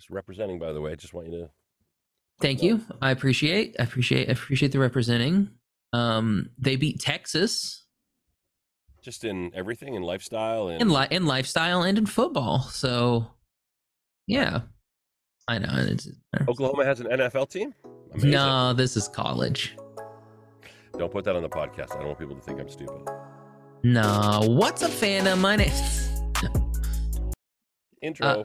Just representing, by the way. I Just want you to. Thank you. I appreciate. I appreciate. I appreciate the representing. Um, they beat Texas Just in everything, in lifestyle, and in li- in lifestyle and in football. So, yeah, I know. It's, Oklahoma has an NFL team. Amazing. no, this is college. Don't put that on the podcast. I don't want people to think I'm stupid. No, what's a fan of name. Intro. Uh,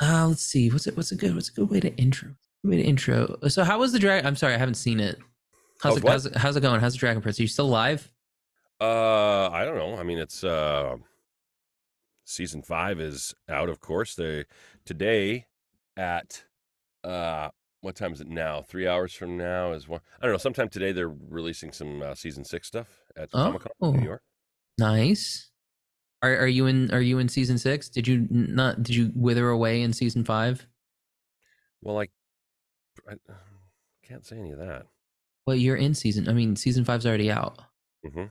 let's see. What's it? What's a good? What's a good way to intro? Way to intro. So, how was the drag? I'm sorry, I haven't seen it. How's it? How's it? How's it going? How's the Dragon Prince? Are you still live? Uh, I don't know. I mean, it's uh, season five is out, of course. They today at uh, what time is it now? Three hours from now is one. I don't know. Sometime today they're releasing some uh, season six stuff at Comic Con Oh. New York. Nice. Are are you in? Are you in season six? Did you not? Did you wither away in season five? Well, like, I can't say any of that. Well, you're in season. I mean, season five's already out. hmm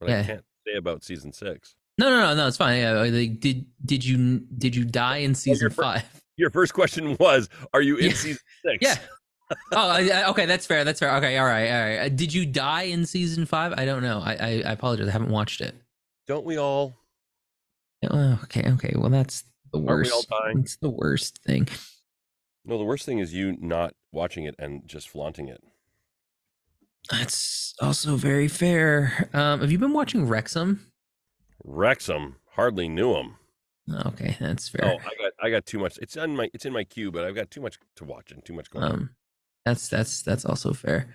But I can't say about season six. No, no, no, no. It's fine. Yeah, like, did did you did you die in season fir- five? Your first question was, "Are you in Yeah. season six? Yeah. oh, I- I- okay. That's fair. That's fair. Okay. All right. All right. Uh, Did you die in season five? I don't know. I I, I apologize. I haven't watched it. Don't we all? Oh, okay. Okay. Well, that's the Aren't we all worst. dying? It's the worst thing. No, the worst thing is you not watching it and just flaunting it. That's also very fair. Um, have you been watching Wrexham? Wrexham hardly knew him. Okay, that's fair. Oh, I got I got too much. It's on my it's in my queue, but I've got too much to watch and too much going on. Um, that's that's that's also fair.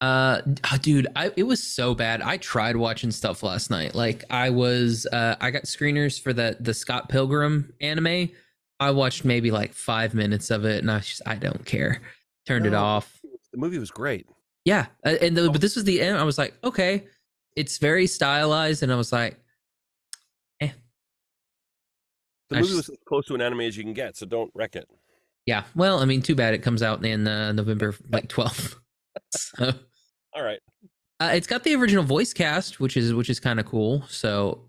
Uh, ah, dude, I it was so bad. I tried watching stuff last night. Like I was, uh, I got screeners for the the Scott Pilgrim anime. I watched maybe like five minutes of it, and I was just I don't care. Turned it off. The movie was great. Yeah, and the, but this was the end. I was like, okay, it's very stylized, and I was like, The I movie just- was as close to an anime as you can get, so don't wreck it. yeah. Well, I mean, too bad it comes out in uh, November like twelfth. so. All right. Uh, it's got the original voice cast, which is which is kind of cool. So,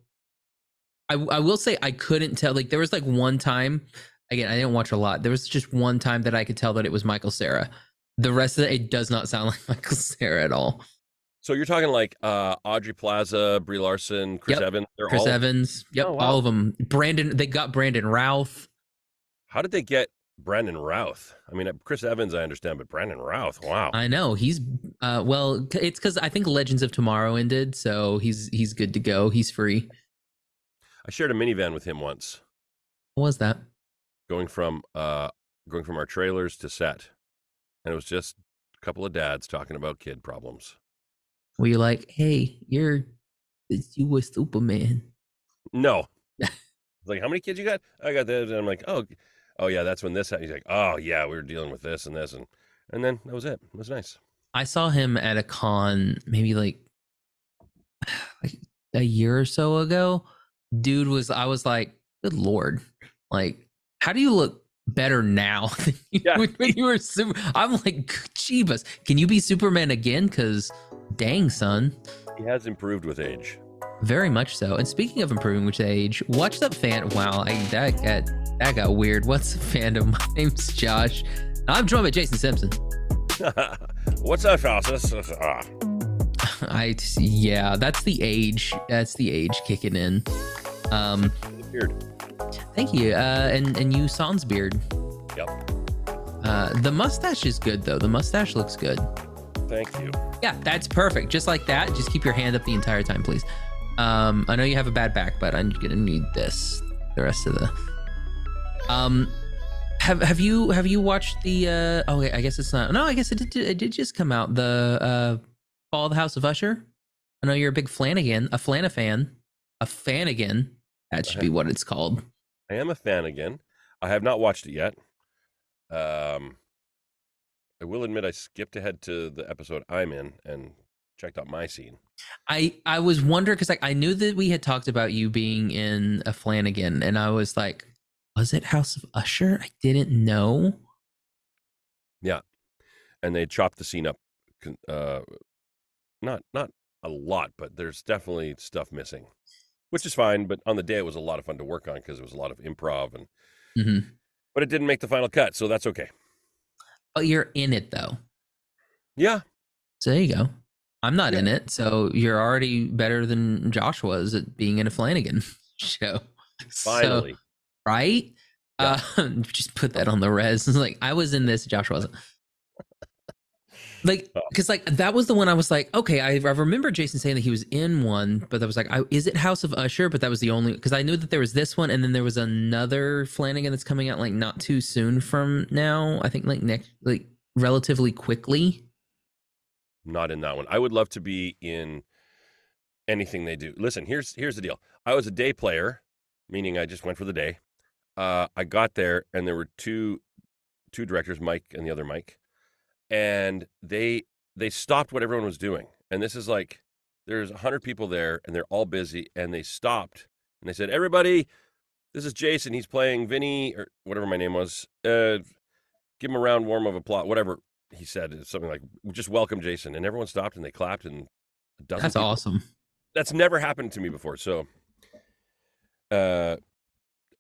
I I will say I couldn't tell. Like there was like one time, again I didn't watch a lot. There was just one time that I could tell that it was Michael Cera. The rest of it, it does not sound like Michael Cera at all. So you're talking like uh Aubrey Plaza, Brie Larson, Chris Yep. Evans. They're Chris all. Evans, yep, Oh, wow. all of them. Brandon, they got Brandon Routh. How did they get Brandon Routh? I mean, uh, Chris Evans, I understand, but Brandon Routh, wow. I know he's uh well, it's because I think Legends of Tomorrow ended, so he's he's good to go. He's free. I shared a minivan with him once, What was that? going from uh going from our trailers to set, and it was just a couple of dads talking about kid problems. Were you like, hey, you're you were Superman? No. Like, how many kids you got? I got this. And I'm like, oh, oh yeah, that's when this happened. He's like, oh yeah, we were dealing with this and this. And, and then that was it. It was nice. I saw him at a con maybe like like a year or so ago. Dude was I was like, good lord. Like, how do you look better now than you Yeah. when you were super I'm like, Jeebus, can you be Superman again? Cause dang son. He has improved with age. Very much so. And speaking of improving with age, watch up fan wow, I, that got that got weird. What's a fandom? My name's Josh. I'm joined by Jason Simpson. What's up, Josh? Uh, I yeah, that's the age. That's the age kicking in. Um, beard. thank you. Uh, and and you sans beard. Yep. Uh, the mustache is good though. The mustache looks good. Thank you. Yeah, that's perfect. Just like that. Just keep your hand up the entire time, please. Um, I know you have a bad back, but I'm gonna need this. The rest of the. Um, have have you have you watched the? uh Oh, wait, I guess it's not. No, I guess it did. It did just come out. The uh, Fall of the House of Usher. I know you're a big Flanagan, a Flana fan, a Fanigan. That should be what it's called. I am a fan again. I have not watched it yet. Um, I will admit I skipped ahead to the episode I'm in and checked out my scene. I I was wondering because like I knew that we had talked about you being in a Flanagan, and I was like, was it House of Usher? I didn't know. Yeah, and they chopped the scene up uh not not a lot but there's definitely stuff missing which is fine but on the day it was a lot of fun to work on because it was a lot of improv and Mhm. but it didn't make the final cut, so that's okay. But you're in it though. Yeah, So there you go. I'm not in it, so you're already better than Josh was at being in a Flanagan show. So- finally. Right? Yeah. Uh, just put that on the res. Like I was in this, Josh wasn't. Like, Oh. because like that was the one I was like, okay, I, I remember Jason saying that he was in one, but I was like, I, is it House of Usher? But that was the only because I knew that there was this one, and then there was another Flanagan that's coming out like not too soon from now. I think like next, like relatively quickly. not in that one. I would love to be in anything they do. Listen, here's here's the deal. I was a day player, meaning I just went for the day. Uh, I got there and there were two two directors, Mike and the other Mike, and they they stopped what everyone was doing. And this is like there's a hundred people there and they're all busy, and they stopped and they said, "Everybody, this is Jason. He's playing Vinny or whatever my name was. Uh, give him a round warm of applause, whatever." He said It's something like, "Just welcome Jason," and everyone stopped and they clapped, and a dozen That's people- awesome. That's never happened to me before. So, uh,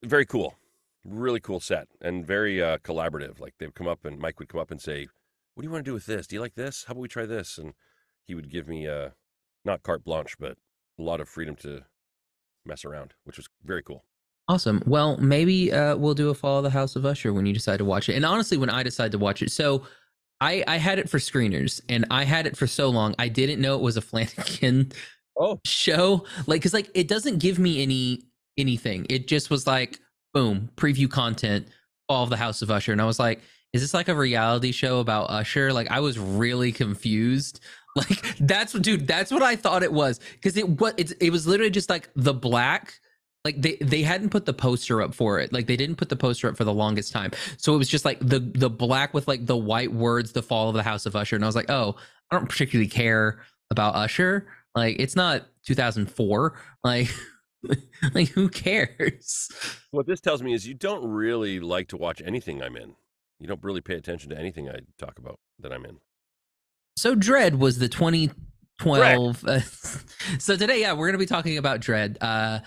very cool, really cool set, and very uh, collaborative. Like they'd come up and Mike would come up and say, "What do you want to do with this? Do you like this? How about we try this?" And he would give me uh, not carte blanche, but a lot of freedom to mess around, which was very cool. Awesome. Well, maybe uh, we'll do a Follow the House of Usher when you decide to watch it. And honestly, when I decide to watch it, so I I had it for screeners, and I had it for so long, I didn't know it was a Flanagan Oh, show. Like, because like it doesn't give me any anything. It just was like, boom, preview content, of the House of Usher, and I was like, is this like a reality show about Usher? Like, I was really confused. Like, that's what, dude. That's what I thought it was because it what it's it was literally just like the black like they they hadn't put the poster up for it like they didn't put the poster up for the longest time so it was just like the the black with like the white words the fall of the house of usher and i was like oh i don't particularly care about usher like it's not 2004 like like who cares what this tells me is you don't really like to watch anything I'm in. You don't really pay attention to anything I talk about that I'm in. so dredd was the 2012 uh, so today yeah we're gonna be talking about dredd uh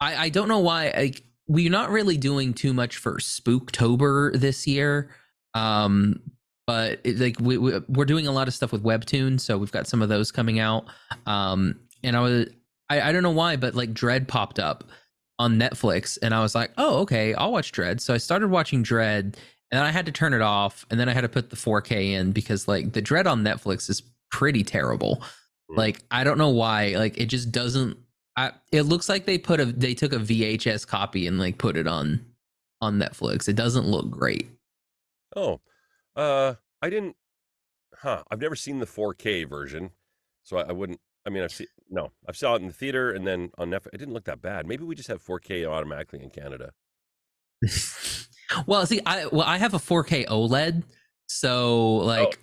i i don't know why like we're not really doing too much for spooktober this year um but it, like we, we we're doing a lot of stuff with webtoon so we've got some of those coming out um and i was i, I don't know why but like dredd popped up on netflix and i was like oh okay i'll watch dredd so i started watching dredd and then I had to turn it off, and then I had to put the 4K in because like the Dredd on Netflix is pretty terrible. Mm. Like I don't know why, like it just doesn't. I, it looks like they put a they took a VHS copy and like put it on on Netflix. It doesn't look great. Oh, uh, I didn't. Huh? I've never seen the 4K version, so I, I wouldn't. I mean, I've seen no. I've saw it in the theater and then on Netflix. It didn't look that bad. Maybe we just have 4K automatically in Canada. well, see, I well I have a 4K OLED, so oh. like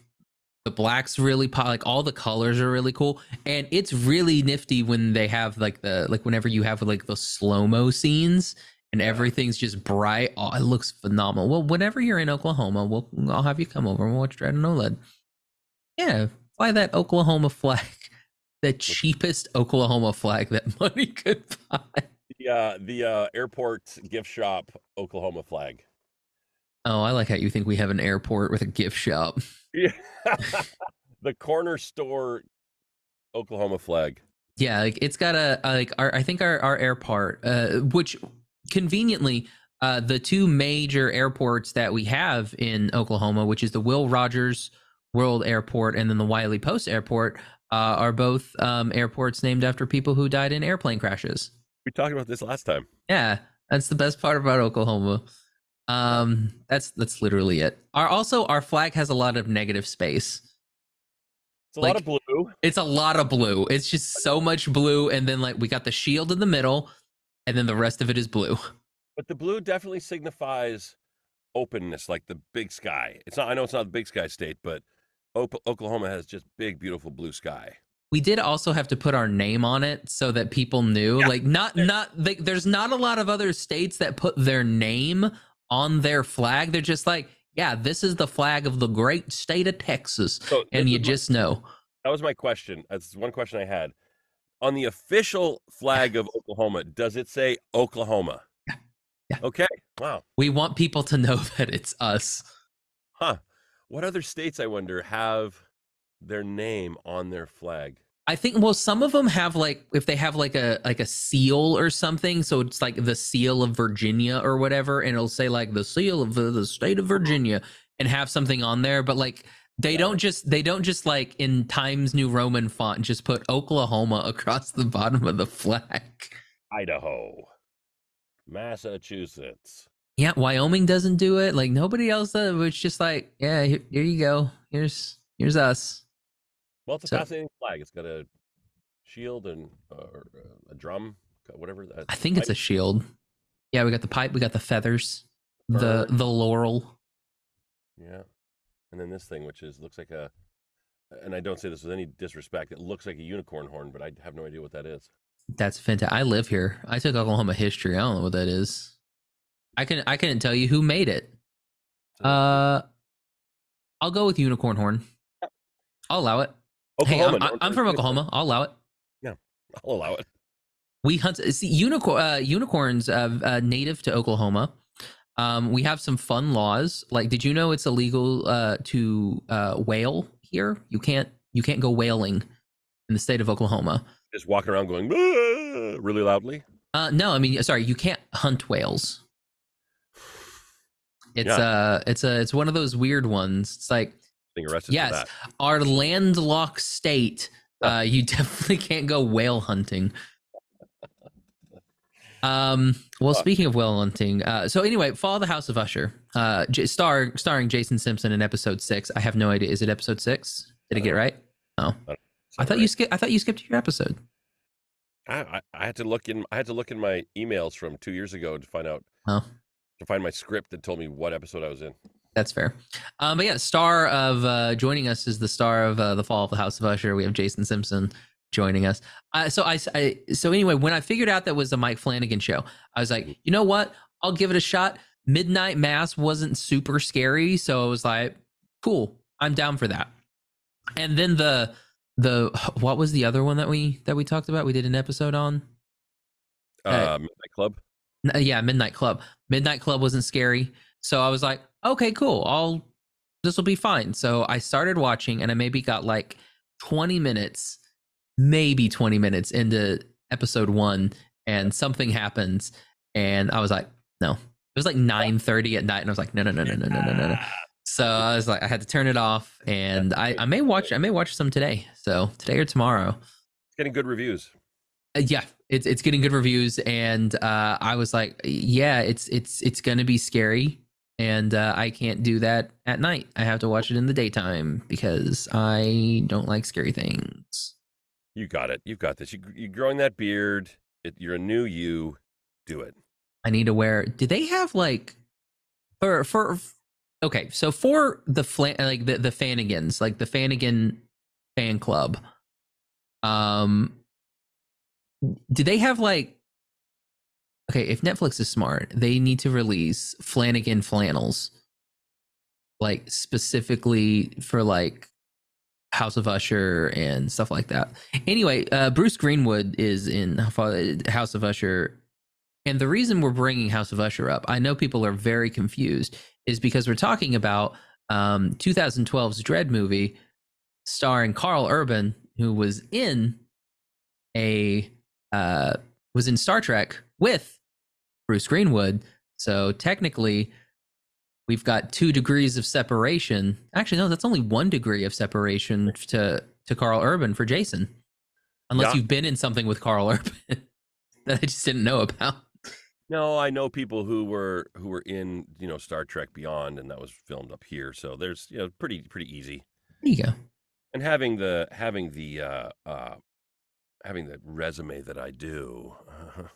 the black's really pop. Like all the colors are really cool, and it's really nifty when they have like the like whenever you have like the slow mo scenes and everything's just bright. Oh, it looks phenomenal. Well, whenever you're in Oklahoma, we'll I'll have you come over and watch Dredd and OLED. Yeah, fly that Oklahoma flag, the cheapest Oklahoma flag that money could buy. The uh, the uh, airport gift shop Oklahoma flag. Oh, I like how you think we have an airport with a gift shop. Yeah, the corner store Oklahoma flag. Yeah, like it's got a, a like our I think our our airport, uh, which conveniently uh, the two major airports that we have in Oklahoma, which is the Will Rogers World Airport and then the Wiley Post Airport, uh, are both um, airports named after people who died in airplane crashes. We talked about this last time. Yeah, that's the best part about Oklahoma. Um, that's that's literally it. Our also our flag has a lot of negative space. It's a Like- lot of blue. It's a lot of blue. It's just so much blue, and then like we got the shield in the middle, and then the rest of it is blue. But the blue definitely signifies openness, like the big sky. It's not. I know it's not the big sky state, but Oklahoma has just big, beautiful blue sky. We did also have to put our name on it so that people knew. Yeah. Like not not like, there's not a lot of other states that put their name on their flag. They're just like, yeah, this is the flag of the great state of Texas, So and you is my- just know. that was my question. That's one question I had. On the official flag of Oklahoma, does it say Oklahoma? Yeah. Okay. Wow. We want people to know that it's us. Huh. What other states, I wonder, have their name on their flag? I think well some of them have like if they have like a like a seal or something so it's like the seal of Virginia or whatever and it'll say like the seal of the, the state of uh-huh. Virginia and have something on there but like they don't just they don't just like in Times New Roman font just put Oklahoma across the bottom of the flag. Idaho, Massachusetts. Yeah, Wyoming doesn't do it. Like nobody else does. It's just like, yeah, here, here you go. Here's here's us. Well, it's a So- fascinating flag. It's got a shield and uh, or, a drum, whatever. that- I think it's a shield. Yeah, we got the pipe, we got the feathers, the the laurel. Yeah. And then this thing, which is looks like a, and I don't say this with any disrespect. It looks like a unicorn horn, but I have no idea what that is. That's fantastic. I live here. I took Oklahoma history. I don't know what that is. I can I couldn't tell you who made it. Uh, I'll go with unicorn horn. I'll allow it. hey, Oklahoma. I'm, I'm, I'm from. Oklahoma. I'll allow it. Yeah, I'll allow it. We hunt. See, unicorn uh, unicorns uh, uh, native to Oklahoma. Um, we have some fun laws. Like, did you know it's illegal uh, to uh, whale here? You can't you can't go whaling in the state of Oklahoma. Just walking around going "Ah," really loudly. Uh, no, I mean, sorry, you can't hunt whales. It's Yeah. uh, it's a it's one of those weird ones. It's like Being arrested Yes. our landlocked state. Uh, you definitely can't go whale hunting. Um. Well, speaking of whale hunting, uh, so anyway, follow the House of Usher. Uh, J- star starring Jason Simpson in episode six. I have no idea. Is it episode six? Did I get right? Oh, I thought you skipped. I thought you skipped your episode. I, I, I had to look in. I had to look in my emails from two years ago to find out. Oh. To find my script that told me what episode I was in. That's fair. Um, but yeah, star of uh, joining us is the star of uh, the Fall of the House of Usher. We have Jason Simpson joining us. Uh, so I, I so anyway, when I figured out that was the Mike Flanagan show, I was like, you know what? I'll give it a shot. Midnight Mass wasn't super scary, so I was like, cool, I'm down for that. And then the the what was the other one that we that we talked about? We did an episode on. Uh, Uh, Midnight Club. Yeah midnight club. Midnight club wasn't scary. So i was like okay cool. I'll this will be fine. So i started watching and i maybe got like 20 minutes maybe 20 minutes into episode one and something happens and i was like no. It was like 9 30 at night and i was like no no no no no no no no so i was like i had to turn it off and i i may watch i may watch some today. So today or tomorrow. Getting good reviews. Uh, yeah, it's it's getting good reviews, and uh, I was like, yeah, it's it's it's gonna be scary, and uh, I can't do that at night. I have to watch it in the daytime because I don't like scary things. You got it. You've got this. You, you're growing that beard. It, you're a new you. Do it. I need to wear. Do they have like for for okay? So for the flan like the the Fanigans, like the Fanigan fan club, um, do they have like? Okay, if Netflix is smart, they need to release Flanagan flannels, like specifically for like House of Usher and stuff like that. Anyway, uh, Bruce Greenwood is in House of Usher and the reason we're bringing House of Usher up, I know people are very confused, is because we're talking about um, 2012's Dredd movie starring Karl Urban, who was in a uh, was in Star Trek with Bruce Greenwood. So technically, we've got two degrees of separation. Actually, no, that's only one degree of separation to to Karl Urban for Jason, unless Yeah. you've been in something with Karl Urban that I just didn't know about. No, I know people who were who were in you know Star Trek Beyond, and that was filmed up here. So there's you know pretty pretty easy. There you go. And having the having the uh, uh, having the resume that I do,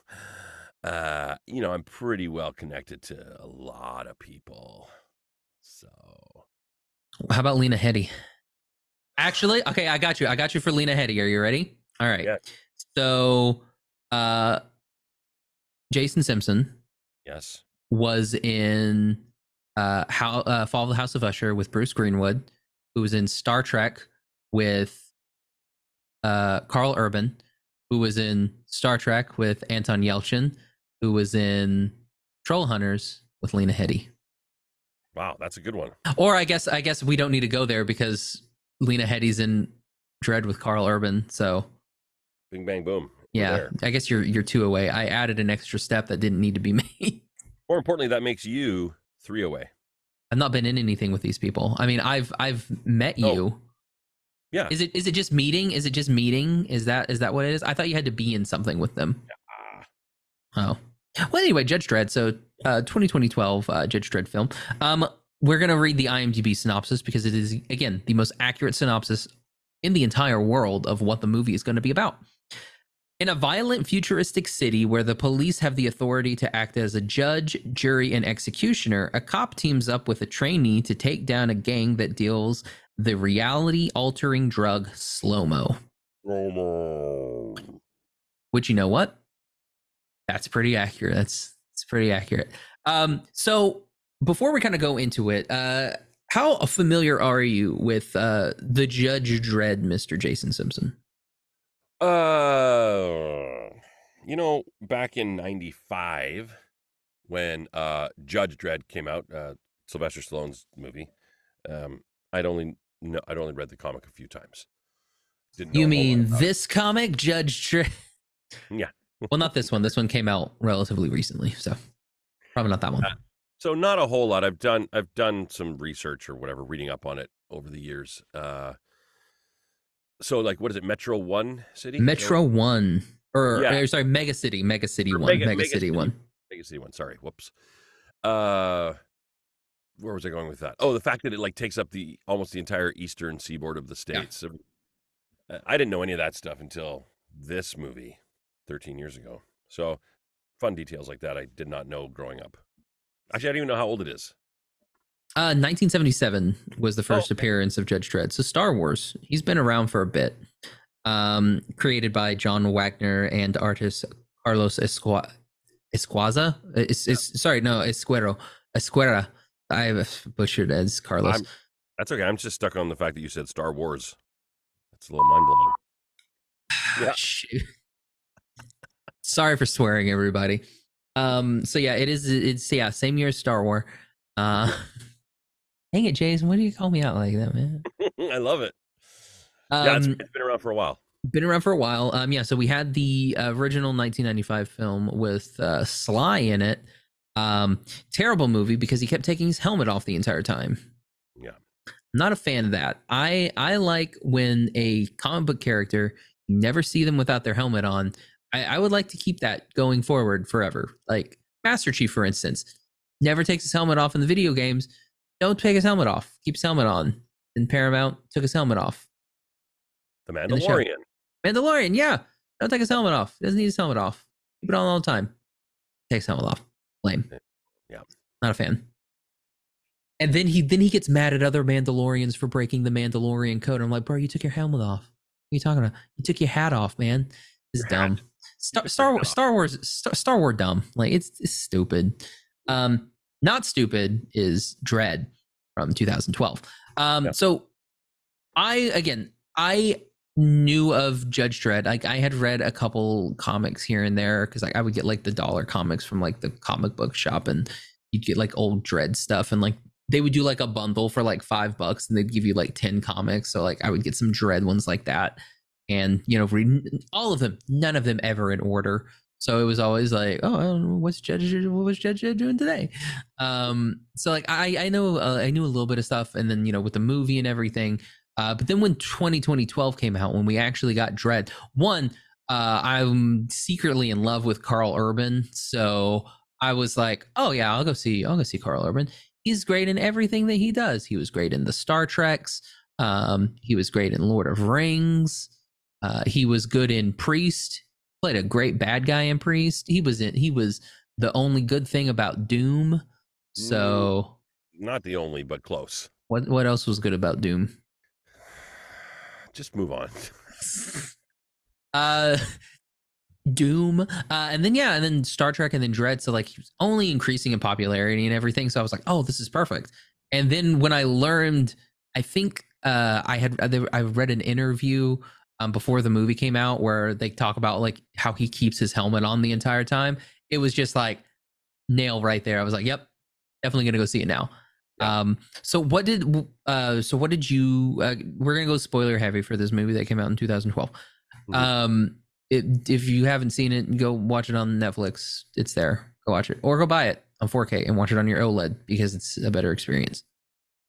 uh, you know, I'm pretty well connected to a lot of people. So How about Lena Headey? Actually, okay, I got you. I got you for Lena Headey. Are you ready? All right. Yeah. So, uh, Jason Simpson yes, was in uh, how uh, Fall of the House of Usher with Bruce Greenwood, who was in Star Trek with uh, Karl Urban, who was in Star Trek with Anton Yelchin, who was in Troll Hunters with Lena Headey. Wow, that's a good one. Or I guess I guess we don't need to go there because Lena Headey's in Dredd with Karl Urban. So Bing bang boom. Yeah, there. I guess you're you're two away. I added an extra step that didn't need to be made. More importantly, that makes you three away. I've not been in anything with these people. I mean, I've I've met Oh. Yeah. Is it is it just meeting? Is it just meeting? Is that is that what it is? I thought you had to be in something with them. Oh. Well, anyway, Judge Dredd. So, uh, 2012 uh, Judge Dredd film. Um, we're gonna read the IMDb synopsis because it is again the most accurate synopsis in the entire world of what the movie is going to be about. In a violent futuristic city where the police have the authority to act as a judge, jury, and executioner, a cop teams up with a trainee to take down a gang that deals the reality altering drug slow mo. Romo. which you know what that's pretty accurate that's it's pretty accurate um so before we kind of go into it uh how familiar are you with uh the judge dredd mr jason simpson Uh, you know, back in '95, when uh, Judge Dredd came out, uh, Sylvester Stallone's movie, um, I'd only no, I'd only read the comic a few times. Didn't you a whole lot mean this comic judge dredd Yeah. well not this one this one came out relatively recently so probably not that one Uh, So not a whole lot. I've done I've done some research or whatever, reading up on it over the years. Uh, so like, what is it? Metro One City. metro one or, Yeah. or sorry mega city mega city Or one Mega- mega, Mega city, City. one Mega City One. Sorry, whoops. Uh, where was I going with that? Oh, the fact that it like takes up the almost the entire eastern seaboard of the states. So, uh, I didn't know any of that stuff until this movie, thirteen years ago. So, fun details like that I did not know growing up. Actually, I don't even know how old it is. Uh, 1977 was the first okay. appearance of Judge Dredd. So Star Wars, he's been around for a bit. Um, created by John Wagner and artist Carlos Esqua- Esquaza. It's, it's sorry, no, Esquero, Esquera. I have butchered as Carlos. I'm- That's okay. I'm just stuck on the fact that you said Star Wars. That's a little mind blowing. Yeah. Shoot. Sorry for swearing, everybody. Um, so yeah, it is. It's yeah, same year as Star Wars. Uh, dang it, Jason, why do you call me out like that, man? I love it. yeah, it's, Um, it's been around for a while. been around for a while. Um, yeah, so we had the uh, original 1995 film with uh, Sly in it. Um, terrible movie because he kept taking his helmet off the entire time. Yeah. Not a fan of that. I I like when a comic book character you never see them without their helmet on. I, I would like to keep that going forward forever. Like Master Chief, for instance, never takes his helmet off in the video games. Don't take his helmet off. Keep his helmet on. And Paramount took his helmet off. The the. Mandalorian. Mandalorian, yeah. Don't take his helmet off. He Doesn't need his helmet off. Keep it on all the time. Takes helmet off. Lame. Yeah. Not a fan. And then he then he gets mad at other Mandalorians for breaking the Mandalorian code. I'm like, bro, you took your helmet off. What are you talking about? You took your hat off, man. It's Your hat. dumb. Star Star Wars Star Wars Star, Star Wars dumb. Like it's it's stupid. Um, not stupid is Dredd from 2012. Um, Yeah. so I again I knew of Judge Dredd. Like I had read a couple comics here and there because like I would get like the dollar comics from like the comic book shop and you'd get like old Dredd stuff and like they would do like a bundle for like five bucks and they'd give you like 10 comics. So like I would get some Dredd ones like that and you know read all of them, none of them ever in order. So it was always like, oh, know, what's Judge what was Judge doing today? Um, so like I I know uh, I knew a little bit of stuff, and then you know with the movie and everything. Uh, but then when 20 2012 came out, when we actually got Dredd, one, uh, I'm secretly in love with Karl Urban, so I was like, oh yeah, I'll go see I'll go see Karl Urban. He's great in everything that he does. He was great in the Star Treks. Um, he was great in Lord of Rings. Uh, he was good in Priest. Played a great bad guy in Priest. He was in. He was the only good thing about Doom. So Not the only, but close. what what else was good about Doom? Just move on. Uh Doom. Uh and then yeah, and then Star Trek and then Dredd. So like he was only increasing in popularity and everything. So I was like, oh, this is perfect. And then when I learned, I think uh I had I read an interview um before the movie came out where they talk about like how he keeps his helmet on the entire time. It was just like nail right there. I was like, yep, definitely gonna go see it now. Yeah. Um, so what did uh, so what did you? Uh, we're gonna go spoiler heavy for this movie that came out in 2012. Mhm. Um, it, if you haven't seen it, go watch it on Netflix. It's there. Go watch it, or go buy it on 4K and watch it on your OLED because it's a better experience.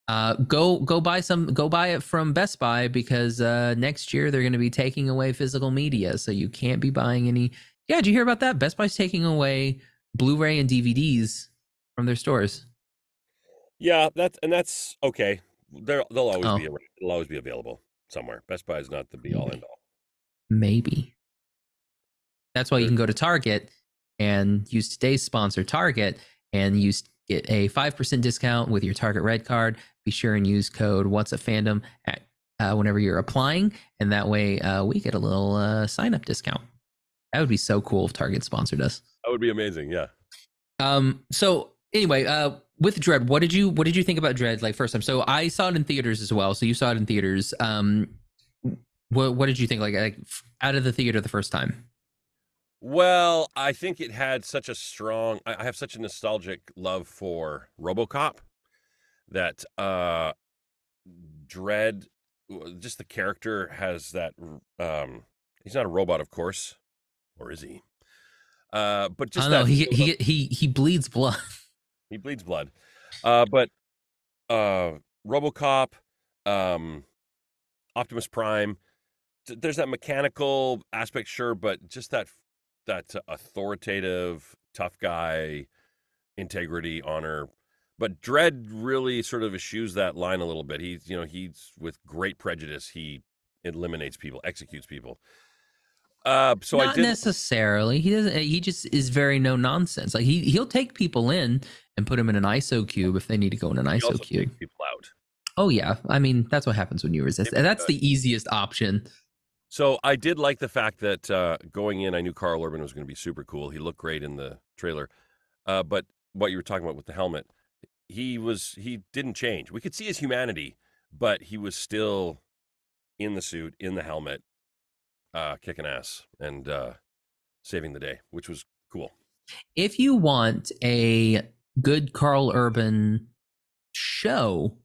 Uh, go go buy some. Go buy it from Best Buy because uh, next year they're going to be taking away physical media, so you can't be buying any. Yeah, did you hear about that? Best Buy's taking away Blu-ray and DVDs from their stores. Yeah, that's and that's okay. There, they'll always Oh. be around. It'll always be available somewhere. Best Buy is not the be all end all. Maybe. That's why you can go to Target and use today's sponsor, Target, and use get a five percent discount with your Target Red Card. Be sure and use code What's a Fandom at uh, whenever you're applying, and that way uh, we get a little uh, sign up discount. That would be so cool if Target sponsored us. That would be amazing. Yeah. Um. So anyway, uh, with Dredd, what did you what did you think about Dredd like first time? So I saw it in theaters as well. So you saw it in theaters. Um, what what did you think like, like out of the theater the first time? Well, I think it had such a strong. I I have such a nostalgic love for RoboCop that uh Dredd, just the character has that. Um, he's not a robot, of course, or is he? Uh, but I just don't know. He he he he bleeds blood. he bleeds blood. Uh, but uh, RoboCop, um, Optimus Prime, th- there's that mechanical aspect, sure, but just that that authoritative, tough guy, integrity, honor. But Dredd really sort of eschews that line a little bit. He's, you know, he's with great prejudice. He eliminates people, executes people. Uh, so I Not did. necessarily. He doesn't. He just is very no nonsense. Like he he'll take people in and put them in an ISO cube if they need to go in an he ISO cube. people out. Oh yeah. I mean that's what happens when you resist. And that's uh, the easiest option. So I did like the fact that uh, going in, I knew Karl Urban was going to be super cool. He looked great in the trailer, uh, but what you were talking about with the helmet, he was he didn't change. We could see his humanity, but he was still in the suit, in the helmet, uh, kicking ass and uh, saving the day, which was cool. If you want a good Karl Urban show,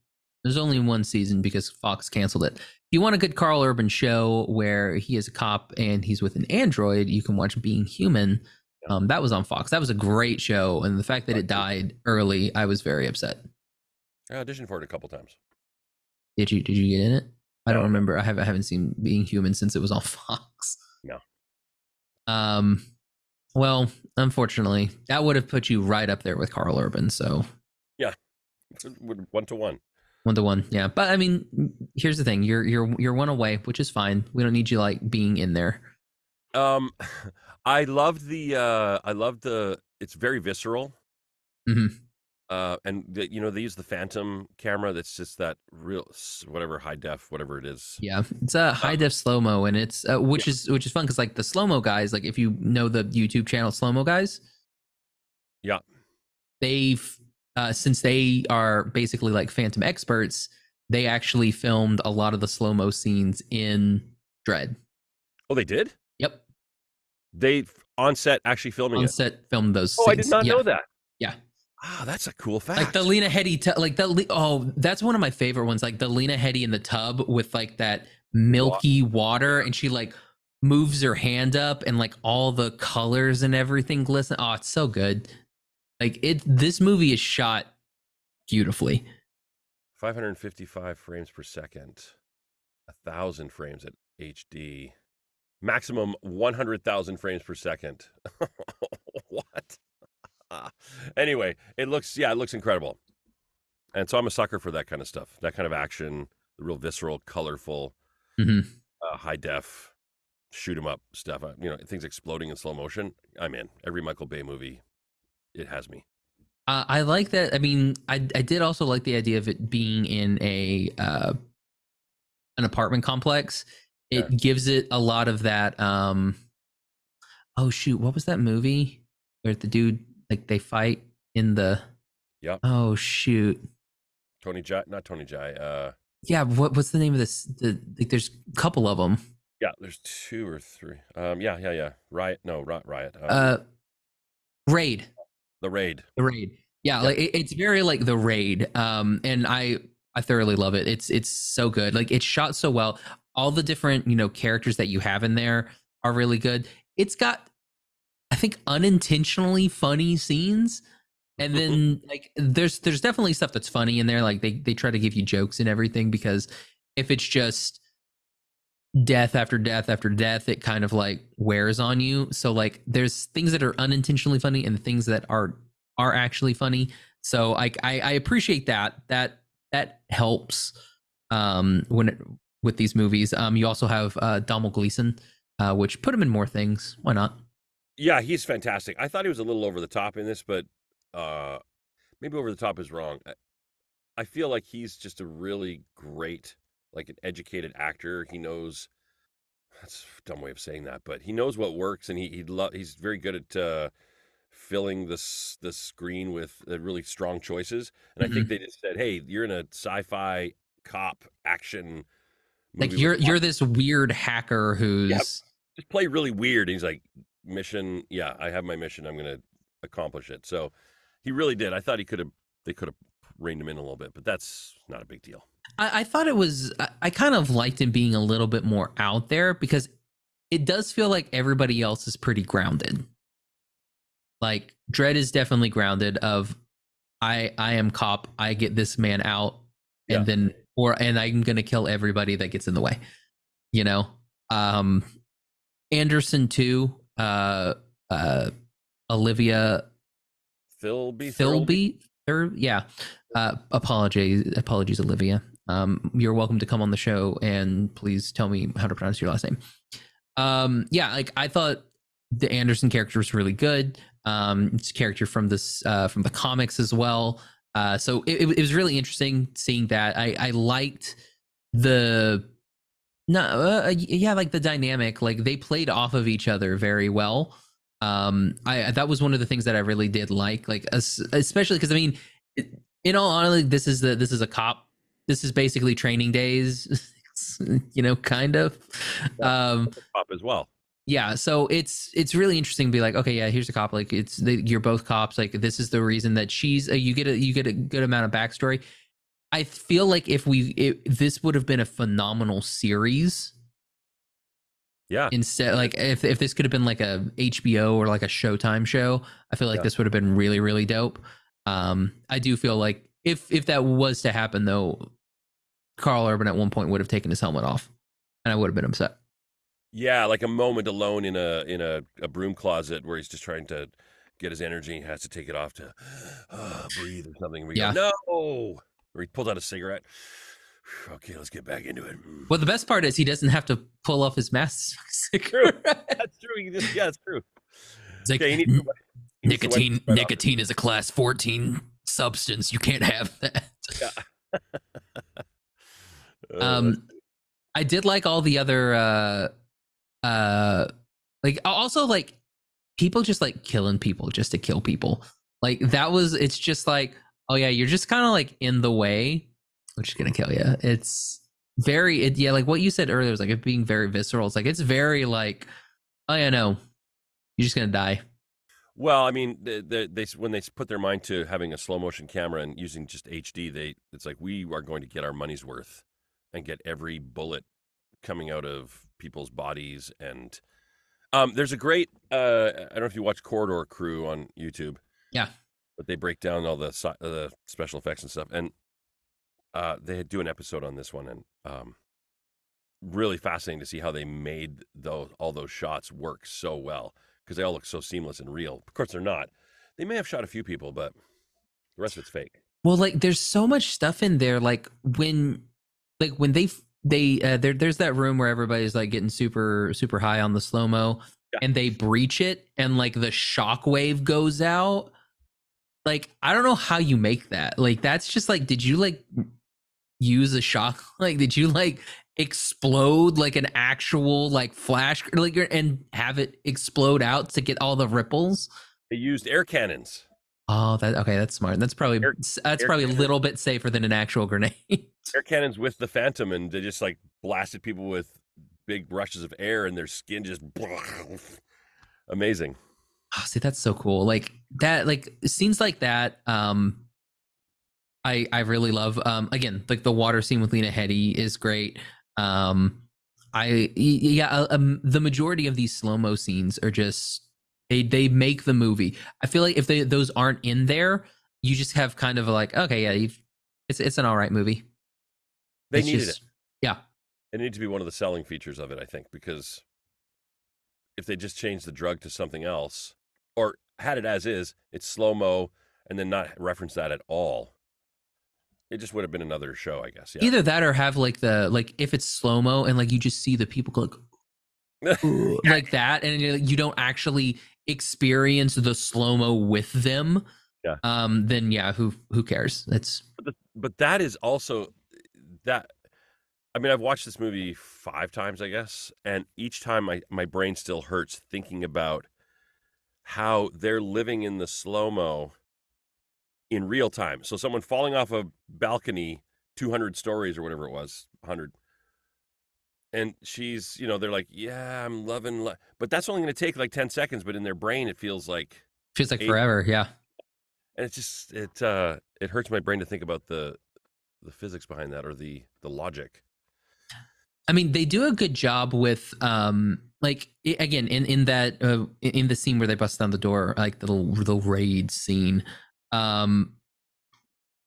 there's only one season because Fox canceled it. If you want a good Karl Urban show where he is a cop and he's with an android, you can watch Being Human. Um, that was on Fox. That was a great show, and the fact that it died early, I was very upset. I auditioned for it a couple times. Did you Did you get in it? I don't remember. I haven't I haven't seen Being Human since it was on Fox. No. Um. Well, unfortunately, that would have put you right up there with Karl Urban. So Yeah, One to one. one to one, yeah. But I mean, here's the thing: you're you're you're one away, which is fine. We don't need you like being in there. Um, I loved the. Uh, I loved the. It's very visceral. Mhm. Uh, and the, you know they use the Phantom camera. That's just that real whatever high def, whatever it is. Yeah, it's a high def slow mo, and it's uh, which is which is fun because like the slow mo guys, like if you know the YouTube channel slow mo guys, Yeah. they've uh, since they are basically like Phantom experts, they actually filmed a lot of the slow mo scenes in Dredd. Oh, they did. Yep, They on set actually filming on it. set filmed those. Oh, I did not Yeah. know that. Ah, that's a cool fact. Like the Lena Headey, tu- like the Le- oh, that's one of my favorite ones. Like the Lena Headey in the tub with like that milky water, and she like moves her hand up, and like all the colors and everything glisten. Oh, it's so good. Like it, this movie is shot beautifully. 555 frames per second, a thousand frames at HD, maximum 100,000 frames per second. what? anyway, it looks yeah, it looks incredible. And so I'm a sucker for that kind of stuff, that kind of action, the real visceral, colorful, Mhm. uh, high def, shoot 'em up stuff. Uh, You know, things exploding in slow motion. I'm in every Michael Bay movie. It has me. Uh, I like that. I mean, I I did also like the idea of it being in a uh, an apartment complex. It Yeah. gives it a lot of that. Um, oh shoot, what was that movie where the dude like they fight in the? Yep. Oh shoot, Tony Jaa, not Tony Jaa. Uh, yeah. What what's the name of this? The like, there's a couple of them. Yeah, there's two or three. Um, yeah, yeah, yeah. Riot, no, not Riot. Um, Uh, Raid. The raid. The raid. Yeah, like it, it's very like the raid. Um, and I I thoroughly love it. It's it's so good. Like it's shot so well. All the different you know characters that you have in there are really good. It's got I think unintentionally funny scenes. And then like there's there's definitely stuff that's funny in there. Like they they try to give you jokes and everything because if it's just death after death after death, it kind of like wears on you. So like there's things that are unintentionally funny and things that are are actually funny. So I I, I appreciate that. That that helps um when it, with these movies. Um you also have uh Domhnall Gleeson, uh, which put him in more things. Why not? Yeah, he's fantastic. I thought he was a little over the top in this, but uh maybe over the top is wrong. I, I feel like he's just a really great, like an educated actor. He knows that's a dumb way of saying that, but he knows what works, and he he lo- he's very good at uh, filling this the screen with uh, really strong choices. And I think they just said, "Hey, you're in a sci-fi cop action." Like you're you're this weird hacker who's just play really weird. And he's like, mission, yeah, I have my mission. I'm going to accomplish it. So he really did. I thought he could have, they could have reined him in a little bit, but that's not a big deal. I, I thought it was I, I kind of liked him being a little bit more out there because it does feel like everybody else is pretty grounded. Like Dredd is definitely grounded of I I am cop, I get this man out and Yeah. then or and I'm gonna kill everybody that gets in the way. You know? Um Anderson too, uh uh Olivia Philby, Philby, or yeah. Uh, apologies, apologies, Olivia. Um, you're welcome to come on the show and please tell me how to pronounce your last name. Um, yeah, like I thought the Anderson character was really good. Um, it's a character from this uh, from the comics as well. Uh, so it, it was really interesting seeing that. I I liked the no uh, yeah like the dynamic like they played off of each other very well. Um i that was one of the things that i really did like like especially because i mean in all honesty this is the this is a cop this is basically training days you know kind of. Um Pop as well. yeah so it's it's really interesting to be like okay yeah here's a cop like it's they, you're both cops like this is the reason that she's uh, you get a you get a good amount of backstory i feel like if we it, this would have been a phenomenal series Yeah. instead like if, if this could have been like a hbo or like a showtime show i feel like Yeah. this would have been really really dope um i do feel like if if that was to happen though karl urban at one point would have taken his helmet off and i would have been upset Yeah, like a moment alone in a in a, a broom closet where he's just trying to get his energy. He has to take it off to uh, breathe or something. We Yeah. go, no. Or he pulled out a cigarette. Okay, let's get back into it. Well the best part is he doesn't have to pull off his mask True. That's true. Just, yeah, that's true. It's like, Okay, to wipe- he needs to wipe nicotine off. nicotine is a class 14 substance you can't have that Uh, um i did like all the other uh uh like also like people just like killing people just to kill people like that was it's just like oh yeah you're just kind of like in the way which is gonna kill you it's very it, yeah like what you said earlier was like it being very visceral it's like it's very like oh yeah no you're just gonna die Well, I mean, they, they, they when they put their mind to having a slow motion camera and using just HD, they it's like we are going to get our money's worth and get every bullet coming out of people's bodies. And um, there's a great uh, I don't know if you watch Corridor Crew on YouTube. Yeah. But they break down all the uh, the special effects and stuff, and uh, they do an episode on this one, and um, really fascinating to see how they made those all those shots work so well because they all look so seamless and real. Of course, they're not. They may have shot a few people, but the rest of it's fake. Well, like there's so much stuff in there. Like when, like when they they uh, there there's that room where everybody's like getting super super high on the slow mo, Yeah. and they breach it, and like the shock wave goes out. Like I don't know how you make that. Like that's just like, did you like use a shock? Like did you like explode like an actual like flash like and have it explode out to get all the ripples? They used air cannons. Oh, that okay. That's smart. That's probably Air- that's air probably a little bit safer than an actual grenade. Air cannons with the Phantom, and they just like blasted people with big rushes of air, and their skin just amazing. Oh, see, that's so cool. Like that, like scenes like that. Um, I I really love. Um, again, like the water scene with Lena Headey is great. Um, I yeah, uh, um, the majority of these slow mo scenes are just they they make the movie. I feel like if they those aren't in there, you just have kind of like okay, yeah, you've, it's it's an all right movie. They It's needed just- it. Yeah, It needs to be one of the selling features of it, I think, because if they just change the drug to something else or had it as is, it's slow mo, and then not reference that at all, it just would have been another show, I guess. Yeah. either that or have like the like if it's slow mo and like you just see the people go like like that and you don't actually experience the slow mo with them. Yeah. Um. Then yeah, who who cares? That's but, the, but that is also that. I mean, I've watched this movie five times, I guess, and each time my my brain still hurts thinking about how they're living in the slow mo in real time. So someone falling off a balcony, two hundred stories or whatever it was, hundred, and she's, you know, they're like, "Yeah, I'm loving," li-. but that's only going to take like ten seconds. But in their brain, it feels like feels like Eight- forever. Yeah. and it's just it uh it hurts my brain to think about the the physics behind that or the the logic I mean, they do a good job with um like i- again in in that uh, in- the scene where they bust down the door, like the the raid scene. Um,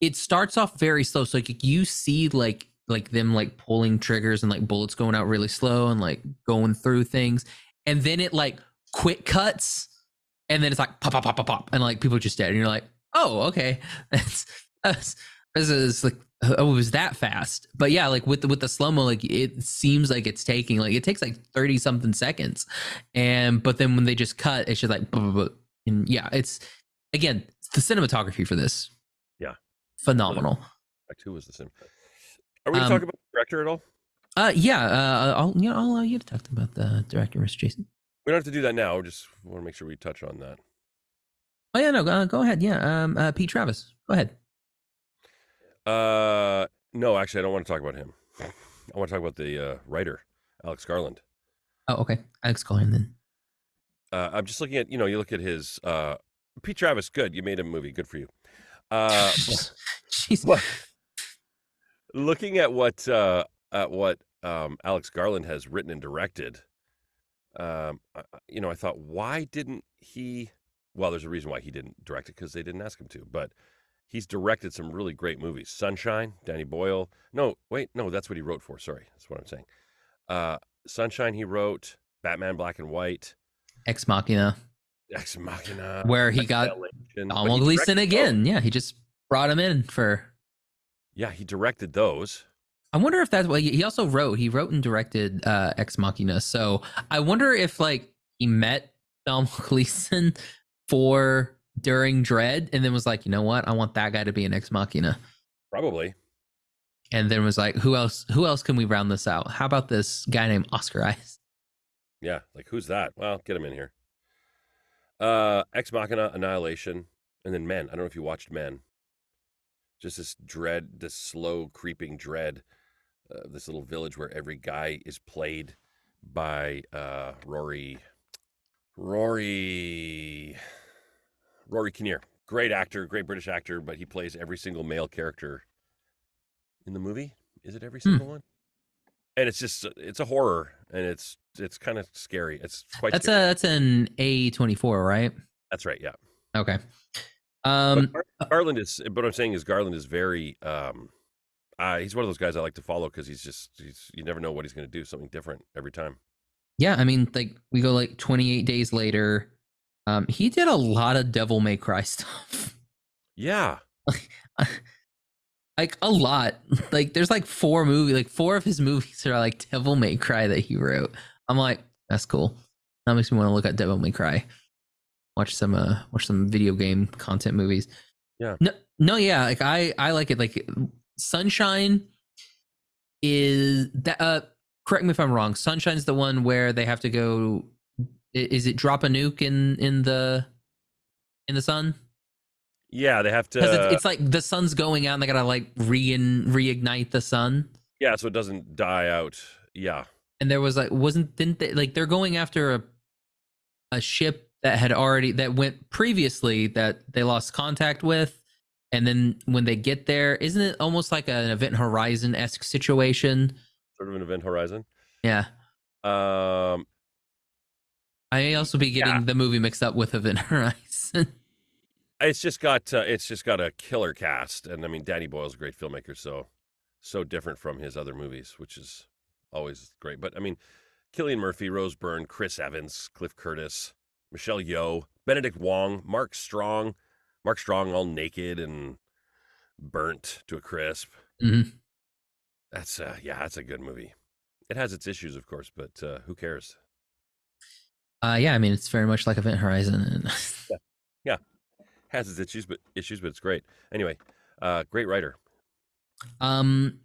it starts off very slow, so like you see like like them like pulling triggers and like bullets going out really slow and like going through things, and then it like quick cuts, and then it's like pop pop pop pop pop, and like people just dead, and you're like, oh okay, that's that's this is like oh it was that fast. But yeah like with the with the slow mo like it seems like it's taking like it takes like 30 something seconds. And but then when they just cut it's just like blah, blah, blah. and yeah it's again the cinematography for this Yeah. phenomenal. Act two was the same are we Um, talk about the director at all? uh yeah uh i'll you know i'll allow you to talk about the director mr jason. We don't have to do that now. Just want to make sure we touch on that. Oh yeah no uh, go ahead. Yeah um uh pete travis go ahead uh no actually i don't want to talk about him i want to talk about the uh writer alex garland oh okay alex Garland. then uh i'm just looking at you know you look at his uh pete travis good you made a movie good for you uh Jeez. What? looking at what uh at what um Alex Garland has written and directed um you know I thought why didn't he well there's a reason why he didn't direct it cuz they didn't ask him to but he's directed some really great movies Sunshine Danny Boyle no wait no that's what he wrote for sorry that's what I'm saying uh Sunshine he wrote Batman Black and White ex machina Ex Machina where he got Tom Gleeson again. those. Yeah, he just brought him in for. yeah he directed those I wonder if that's what he he also wrote. He wrote and directed uh, Ex Machina. So I wonder if like he met Tom Gleeson for during Dredd, and then was like, you know what, I want that guy to be an Ex Machina, probably and then was like, who else? Who else can we round this out? How about this guy named Oscar Isaac? Yeah, like who's that? Well, get him in here. Uh, Ex Machina, Annihilation, and then Men. I don't know if you watched Men. Just this dread, this slow creeping dread, uh, this little village where every guy is played by uh, Rory, Rory, Rory Kinnear. Great actor, great British actor, but he plays every single male character in the movie. Is it every Hmm. single one? And it's just it's a horror, and it's it's kind of scary. It's quite. That's scary. a that's an A twenty four, right? That's right. Yeah. Okay. Um, Gar- Garland is. What I'm saying is Garland is very. um uh, He's one of those guys I like to follow because he's just. He's. You never know what he's going to do. Something different every time. yeah, I mean, like we go like twenty eight days later. Um, he did a lot of Devil May Cry stuff. Yeah. like a lot. Like there's like four movie, like four of his movies are like Devil May Cry that he wrote. I'm like, that's cool. That makes me want to look at Devil May Cry. Watch some uh watch some video game content movies. Yeah. No no yeah, like I I like it. Like Sunshine is that uh correct me if I'm wrong. Sunshine's the one where they have to go is it drop a nuke in in the in the sun? Yeah. They have to. Because it's, it's like the sun's going out and they gotta like re reignite the sun. yeah. So it doesn't die out. Yeah. And there was like wasn't didn't they like they're going after a a ship that had already that went previously that they lost contact with and then when they get there isn't it almost like an event horizon-esque situation Sort of an event horizon. yeah Um, i may also be getting Yeah. the movie mixed up with event horizon it's just got uh, it's just got a killer cast, and I mean Danny Boyle's a great filmmaker, so so different from his other movies, which is always great. But I mean, Cillian Murphy, Rose Byrne, Chris Evans, Cliff Curtis, Michelle Yeoh, Benedict Wong, Mark Strong, Mark Strong all naked and burnt to a crisp. Mhm. That's uh, yeah, that's a good movie. It has its issues, of course, but uh, who cares? Uh yeah i mean it's very much like event horizon and Yeah. Has its issues, but issues, but it's great. Anyway, uh, great writer. Um,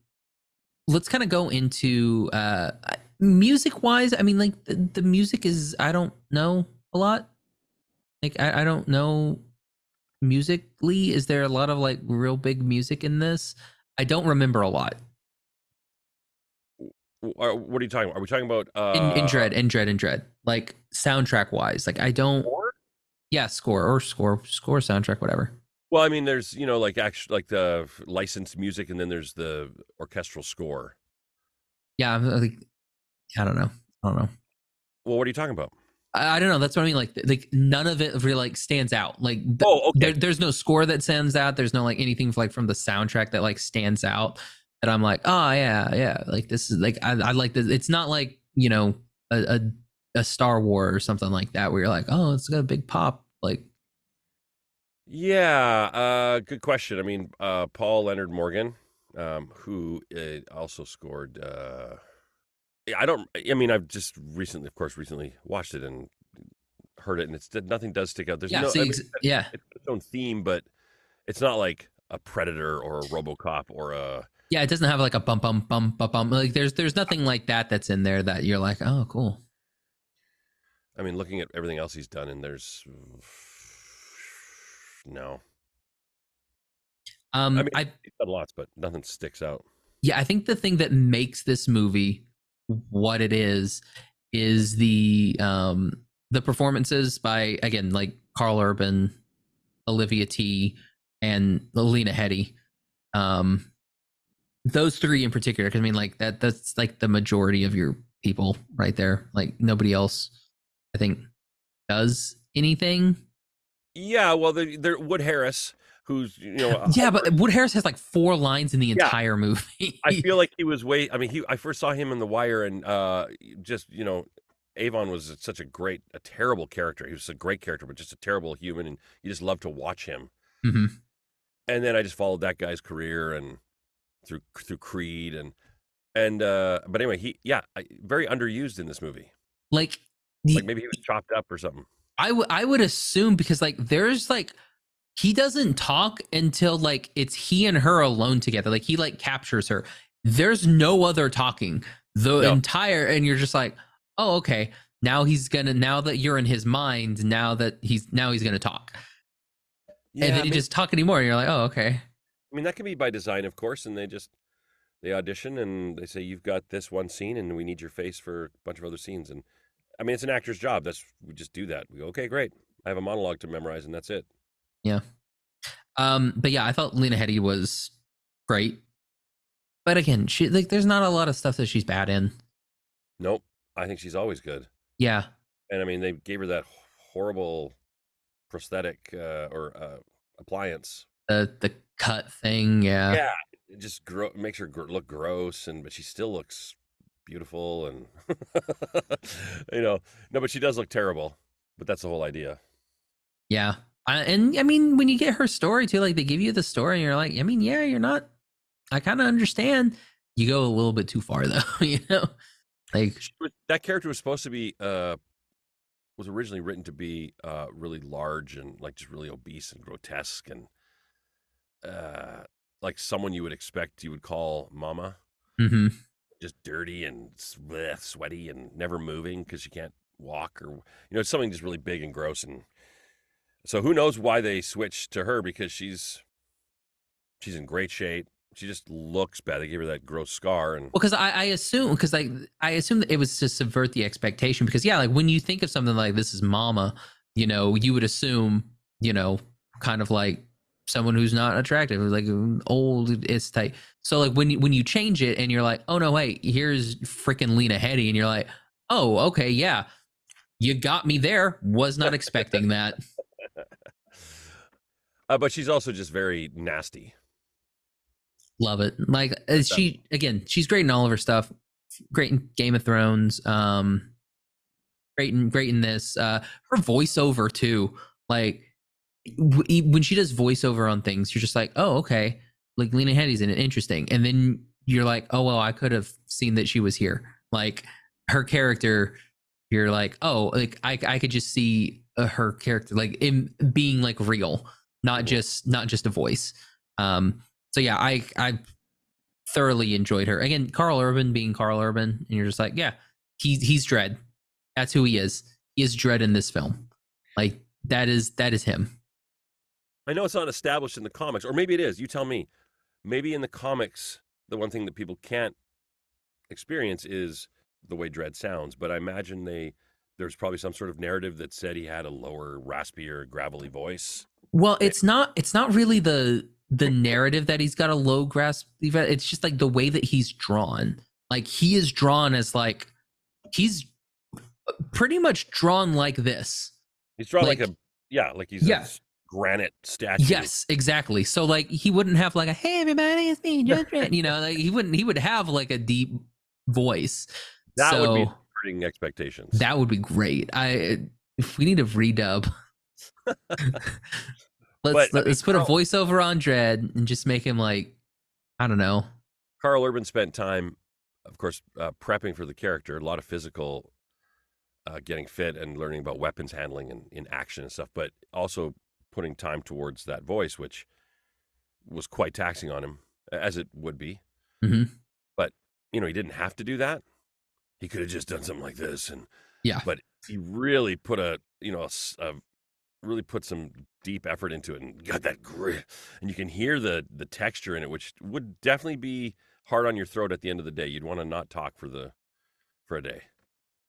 let's kind of go into uh music wise. I mean, like the, the music is I don't know a lot. Like I, I don't know musically. Is there a lot of like real big music in this? I don't remember a lot are- What are you talking about? Are we talking about uh, in, in Dredd, in Dredd, in Dredd. Like soundtrack wise, like I don't. score? Yeah, score or score, score soundtrack, whatever. Well, I mean, there's you know like actually like the licensed music, and then there's the orchestral score. Yeah, I'm like, I don't know. I don't know. Well, what are you talking about? I, I don't know. That's what I mean. Like, like none of it really like stands out. Like, th- Oh, okay. there, there's no score that stands out. There's no like anything like from the soundtrack that like stands out. That I'm like, oh yeah, yeah. Like this is like I, I like this. It's not like you know a, a a Star Wars or something like that where you're like, oh, it's got a big pop. Like, Yeah, uh, good question. I mean, uh, Paul Leonard Morgan, um, who uh, also scored. Uh, I don't. I mean, I've just recently, of course, recently watched it and heard it, and it's nothing does stick out. There's yeah, no, see, I mean, yeah, it's its own theme, but it's not like a Predator or a RoboCop or a. yeah. It doesn't have like a bump, bump, bump, bump, bump. Like, there's there's nothing like that that's in there that you're like, oh, cool. I mean, looking at everything else he's done, and there's no. Um, I mean, I he's done lots, but nothing sticks out. yeah i think the thing that makes this movie what it is is the um the performances by again like karl urban olivia t and lena headey um those three in particular because i mean like that that's like the majority of your people right there like nobody else i think does anything Yeah, well, there, there Wood Harris, who's you know, yeah but wood harris has like four lines in the Yeah. entire movie I feel like he was way. I mean, he. I first saw him in The Wire, and uh, just you know, Avon was such a great, a terrible character. He was a great character, but just a terrible human, and you just love to watch him. Mhm. And then I just followed that guy's career and through through Creed and and uh, but anyway, he yeah, very underused in this movie. like the, Like maybe he was chopped up or something. I would I would assume because like there's like he doesn't talk until like it's he and her alone together. Like he like captures her. There's no other talking the No. entire and you're just like, "Oh, okay. Now he's going to now that you're in his mind, now that he's now he's going to talk." Yeah, and then he just talk anymore and you're like, "Oh, okay." I mean, that can be by design, of course, and they just they audition and they say you've got this one scene and we need your face for a bunch of other scenes. And I mean, it's an actor's job. That's we just do that. We go, okay, great. I have a monologue to memorize, and that's it. Yeah. Um but yeah, I thought Lena Headey was great. But again, she like there's not a lot of stuff that she's bad in. Nope, I think she's always good. Yeah. And I mean, they gave her that horrible prosthetic uh, or uh, appliance. The the cut thing, yeah. yeah, it just gro- makes her gr- look gross, and but she still looks beautiful, and you know, no, but she does look terrible. But that's the whole idea. Yeah. I, and I mean, when you get her story too, like they give you the story and you're like, I mean, yeah, you're not, I kind of understand. You go a little bit too far though, you know? Like, was- that character was supposed to be uh was originally written to be uh really large and like just really obese and grotesque and uh like someone you would expect you would call mama. Hmm just dirty and bleh, sweaty and never moving because she can't walk or you know it's something just really big and gross and so who knows why they switched to her because she's she's in great shape. She just looks bad. They gave her that gross scar and well, because I, I assume, because like I assume that it was to subvert the expectation. Because yeah, like when you think of something like this is Mama, you know, you would assume, you know, kind of like someone who's not attractive, like old is tight. So like when you, when you change it and you're like, oh no, wait, here's freaking Lena Headey, and you're like, oh okay, yeah, you got me there. Was not expecting that. Uh, but she's also just very nasty. Love it. Like uh, she again, she's great in all of her stuff. Great in Game of Thrones. Um, great in great in this. Uh, her voiceover too. Like when she does voiceover on things, you're just like, oh okay. Like Lena Headey's in it, interesting. And then you're like, oh well, I could have seen that she was here. Like her character, you're like, oh, like I I could just see uh, her character like in being like real, not just not just a voice. Um, so yeah, I I thoroughly enjoyed her. Again, Karl Urban being Karl Urban, and you're just like, yeah, he's he's Dredd. That's who he is. He is Dredd in this film. Like that is that is him. I know it's not established in the comics, or maybe it is. You tell me. Maybe in the comics, the one thing that people can't experience is the way Dredd sounds. But I imagine they there's probably some sort of narrative that said he had a lower, raspier, gravelly voice. Well, eh. it's not it's not really the the narrative that he's got a low grasp. It's just like the way that he's drawn. Like he is drawn as like he's pretty much drawn like this. He's drawn like, like a yeah, like he's yeah. Granite statue. Yes, exactly. So like he wouldn't have like a hey everybody, it's me, Judgment. you know, like he wouldn't he would have like a deep voice. That so, would be expectations. That would be great. I if we need a redub. let's but, let's put Karl, a voiceover on Dredd and just make him like I don't know. Karl Urban spent time, of course, uh, prepping for the character. A lot of physical, uh, getting fit and learning about weapons handling and in action and stuff, but also putting time towards that voice, which was quite taxing on him, as it would be. Mm-hmm. But you know, he didn't have to do that. He could have just done something like this, and yeah. But he really put a you know a, a really put some deep effort into it and got that grit and you can hear the the texture in it which would definitely be hard on your throat at the end of the day you'd want to not talk for the for a day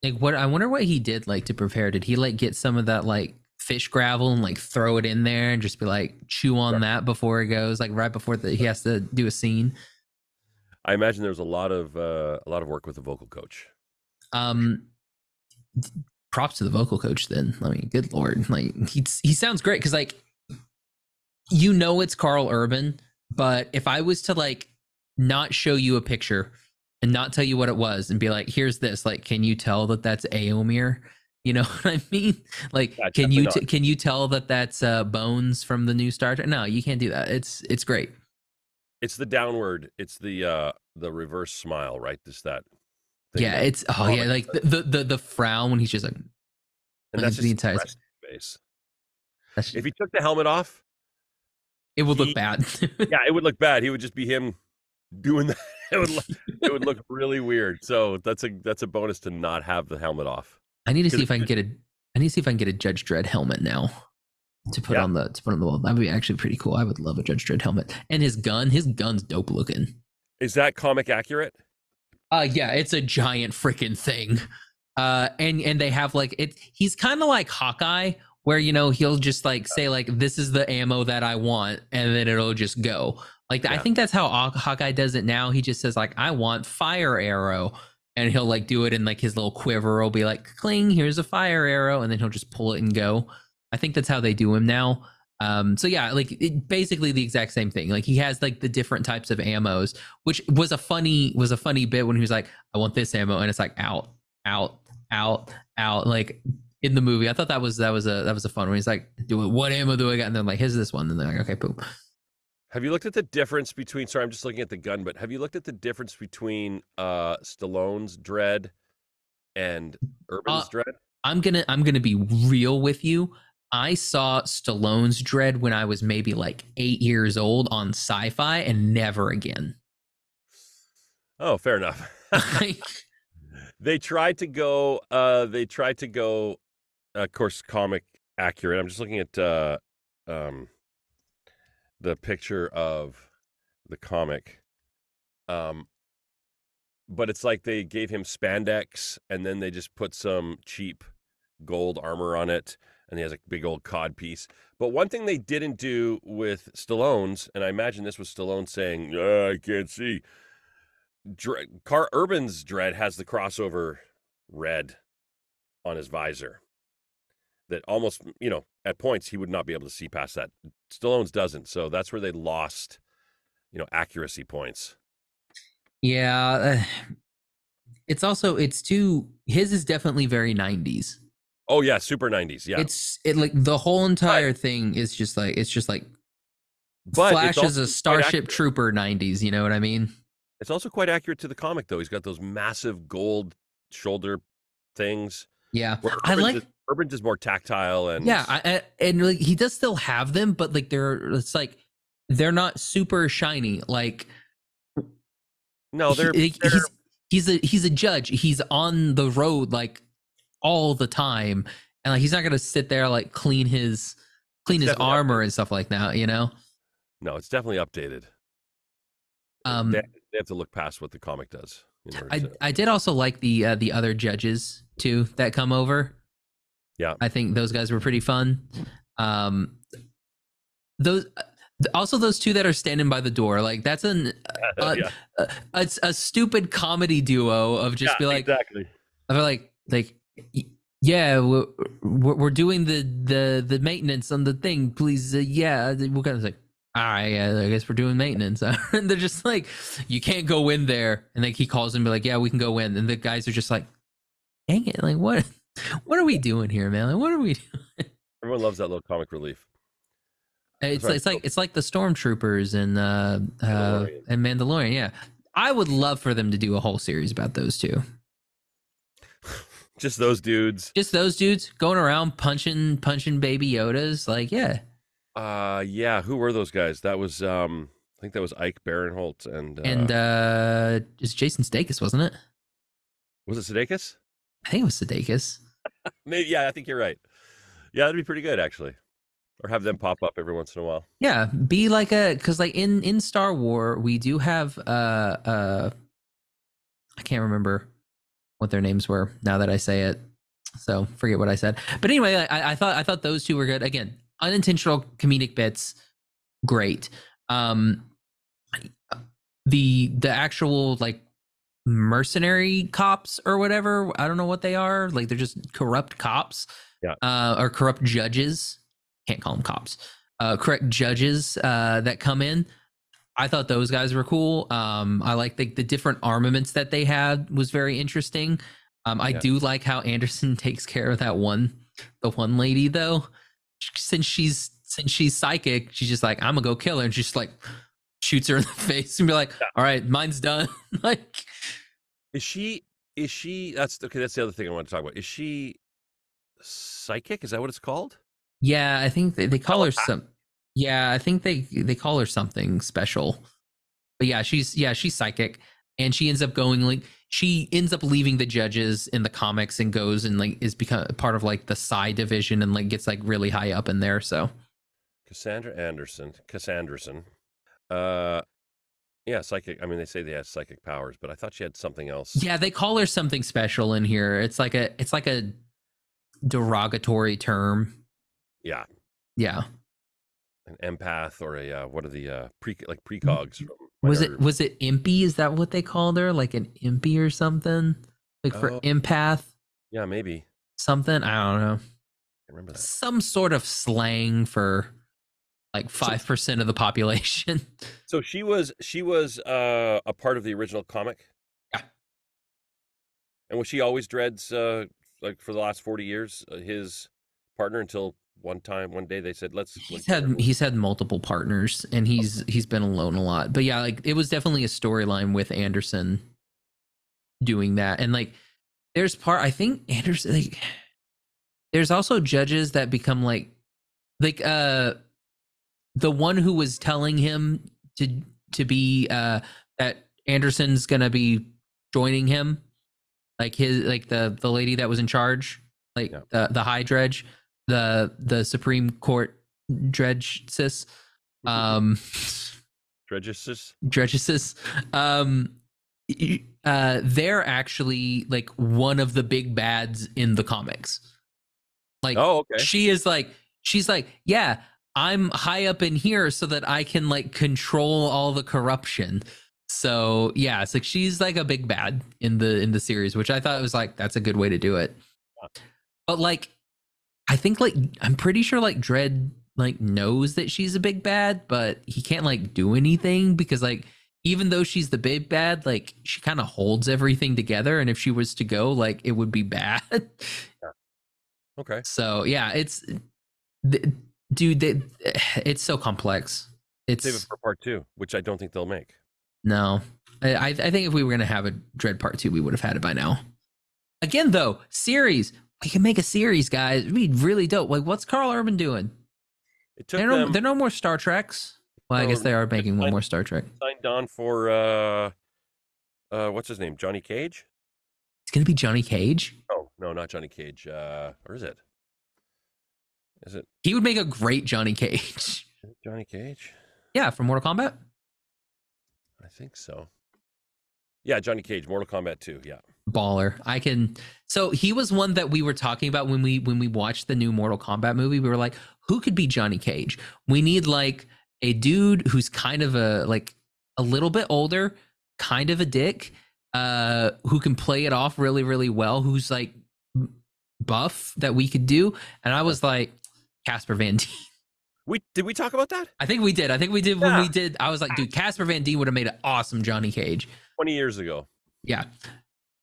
like what i wonder what he did like to prepare did he like get some of that like fish gravel and like throw it in there and just be like chew on right. that before it goes like right before the, he has to do a scene i imagine there's a lot of uh, a lot of work with the vocal coach um props to the vocal coach then. I mean, good lord. Like he he sounds great cuz like you know it's Karl Urban, but if I was to like not show you a picture and not tell you what it was and be like, "Here's this." Like, can you tell that that's Éomer? You know what I mean? Like, yeah, can you t- can you tell that that's uh, Bones from the new Star Trek? No, you can't do that. It's it's great. It's the downward. It's the uh the reverse smile, right? This that yeah, it's oh yeah, like the, the the frown when he's just like, and that's the entire face. Just, if he took the helmet off, it would he, look bad. yeah, it would look bad. He would just be him doing that. It would look, it would look really weird. So that's a that's a bonus to not have the helmet off. I need to see if I can get a I need to see if I can get a Judge Dredd helmet now to put yeah. on the to put on the wall. That would be actually pretty cool. I would love a Judge Dredd helmet. And his gun, his gun's dope looking. Is that comic accurate? Uh yeah, it's a giant freaking thing. Uh and and they have like it he's kind of like Hawkeye where you know he'll just like say like this is the ammo that I want and then it'll just go. Like yeah. I think that's how Hawkeye does it now. He just says like I want fire arrow and he'll like do it in like his little quiver will be like cling here's a fire arrow and then he'll just pull it and go. I think that's how they do him now. Um, so yeah, like it, basically the exact same thing. Like he has like the different types of ammos, which was a funny was a funny bit when he was like, "I want this ammo," and it's like out, out, out, out. Like in the movie, I thought that was that was a that was a fun one. He's like, "Do it. What ammo do I got?" And then like, "Here's this one." And they're like, "Okay, boom." Have you looked at the difference between? Sorry, I'm just looking at the gun, but have you looked at the difference between uh Stallone's Dredd and Urban's uh, Dredd? I'm gonna I'm gonna be real with you. I saw Stallone's Dredd when I was maybe like eight years old on sci fi and never again. Oh, fair enough. they tried to go, uh, they tried to go, of course, comic accurate. I'm just looking at uh, um, the picture of the comic. Um, but it's like they gave him spandex and then they just put some cheap gold armor on it and he has a big old cod piece. But one thing they didn't do with Stallone's, and I imagine this was Stallone saying, "Ah, "I can't see." Dre- Karl Urban's Dredd has the crossover red on his visor that almost, you know, at points he would not be able to see past that. Stallone's doesn't, so that's where they lost, you know, accuracy points. Yeah, uh, it's also it's too. His is definitely very '90s. Oh yeah, super 90s. Yeah. It's it like the whole entire thing is just like it's just like But Flash is a Starship. Trooper '90s. You know what I mean? It's also quite accurate to the comic though. He's got those massive gold shoulder things. Yeah, I like. is, Urban's is more tactile and Yeah, I, and like he does still have them, but like they're it's like they're not super shiny. Like no, they're, like, they're he's he's a he's a judge. He's on the road like all the time, and like he's not gonna sit there like clean his clean It's his armor and stuff like that. You know. no, it's definitely updated. Um, they, they have to look past what the comic does. I to- I did also like the uh, the other judges too that come over. Yeah. I think those guys were pretty fun. Um, those also those two that are standing by the door, like that's an uh, yeah, uh, it's a stupid comedy duo of just Yeah, be like exactly. of like like yeah we're, we're doing the the the maintenance on the thing. Please uh, yeah. We're gonna say all right yeah, i guess we're doing maintenance. And they're just like you can't go in there. And like he calls and be like yeah we can go in. And the guys are just like dang it like what what are we doing here man what are we doing? Everyone loves that little comic relief. it's right. it's like it's like the stormtroopers and uh uh Mandalorian. and mandalorian yeah i would love for them to do a whole series about those two Just those dudes. just those dudes going around punching punching baby yodas like yeah Uh, yeah. Who were those guys? That was um, I think that was Ike Barinholtz and uh, and uh it's jason Sudeikis, wasn't it was it Sudeikis? I think it was Sudeikis. Maybe. Yeah, I think you're right. Yeah, that'd be pretty good actually. Or have them pop up every once in a while. yeah be like a because like in in star war we do have uh uh i can't remember what their names were now that i say it so forget what i said but anyway i i thought i thought those two were good again unintentional comedic bits great um the the actual like mercenary cops or whatever. I don't know what they are. Like they're just corrupt cops Yeah. uh or corrupt judges. Can't call them cops. Uh correct judges uh that come in. I thought those guys were cool. Um i like the, the different armaments that they had was very interesting. Um i Yeah. do like how anderson takes care of that one the one lady though. Since she's since she's psychic she's just like i'm gonna go kill her. And she's just like shoots her in the face and be like all right mine's done like Is she? Is she? That's okay. That's the other thing I want to talk about. Is she psychic? Is that what it's called? yeah i think they, they call her some yeah i think they they call her something special but yeah she's yeah she's psychic and she ends up going like she ends up leaving the judges in the comics and goes and like is become part of like the psi division and like gets like really high up in there so Cassandra Anderson. Cassanderson. Uh, yeah, psychic. I mean, they say they have psychic powers, but I thought she had something else. Yeah, they call her something special in here. It's like a it's like a derogatory term. Yeah, Yeah. an empath or a uh, what are the uh, pre like precogs from? Was it was it impy? Is that what they called her? Like an impy or something? Like for Oh. empath Yeah, maybe. something? I don't know. I remember that. Some sort of slang for like 5% of the population. So she was she was uh, a part of the original comic. Yeah. And was she always Dredd's uh, like for the last forty years uh, his partner until one time one day they said let's. he's let's had he's had multiple partners and he's he's been alone a lot but yeah like it was definitely a storyline with anderson doing that and like there's part i think anderson like there's also judges that become like like uh the one who was telling him to to be uh that anderson's gonna be joining him like his like the the lady that was in charge like Yeah. the the high dredge the the supreme court dredge sis um Dredgesis? dredges um uh they're actually like one of the big bads in the comics Like Oh, okay. she is like she's like, yeah, I'm high up in here so that I can like control all the corruption. So yeah, it's like she's like a big bad in the in the series, which I thought was like that's a good way to do it. But like I think like I'm pretty sure like Dredd like knows that she's a big bad, but he can't like do anything because like even though she's the big bad, like she kind of holds everything together and if she was to go, like it would be bad. Okay. So yeah, it's th- dude, they, it's so complex. It's Save it for part two, which I don't think they'll make. no. I I think if we were gonna have a Dredd Part Two, we would have had it by now. Again, though, series we can make a series, guys. It'd be really dope. Like, what's Karl Urban doing? It took There are, no, them are no more Star Treks. Well, I guess they are making one more Star Trek. signed on for uh, uh, what's his name? Johnny Cage? It's gonna be Johnny Cage. Oh no, not Johnny Cage. Uh, or is it? Is it He would make a great Johnny Cage. Johnny Cage? yeah, from Mortal Kombat. I think so. Yeah, Johnny Cage, Mortal Kombat 2. Yeah. baller. I can. So he was one that we were talking about when we when we watched the new Mortal Kombat movie. We were like, who could be Johnny Cage? We need like a dude who's kind of a like a little bit older, kind of a dick, uh, who can play it off really really well. Who's like buff that we could do. And I was like, Casper Van Dien. We did we talk about that? I think we did. I think we did when we did. I was like, dude, Casper Van Dien would have made an awesome Johnny Cage. 20 years ago. Yeah.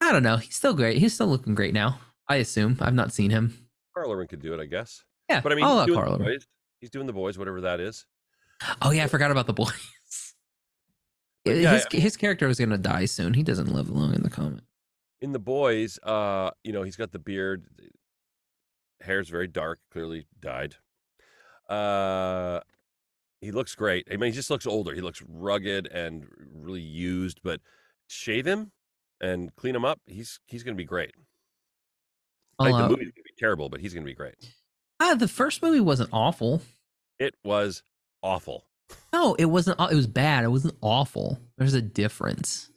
I don't know. He's still great. He's still looking great now. I assume. I've not seen him. Karl Urban could do it, I guess. Yeah. But I mean, I'll he's doing, the boys. he's doing the boys, whatever that is. Oh yeah, I forgot about the boys. Yeah, his his character was gonna die soon. He doesn't live long in the comic. In the boys, uh, you know, he's got the beard, hair's very dark, clearly dyed. Uh he looks great. I mean, he just looks older. He looks rugged and really used, but shave him and clean him up, he's he's gonna be great. Like the uh, movie's gonna be terrible, but he's gonna be great. ah, the first movie wasn't awful. It was awful. No, it wasn't. It was bad. It wasn't awful. There's a difference.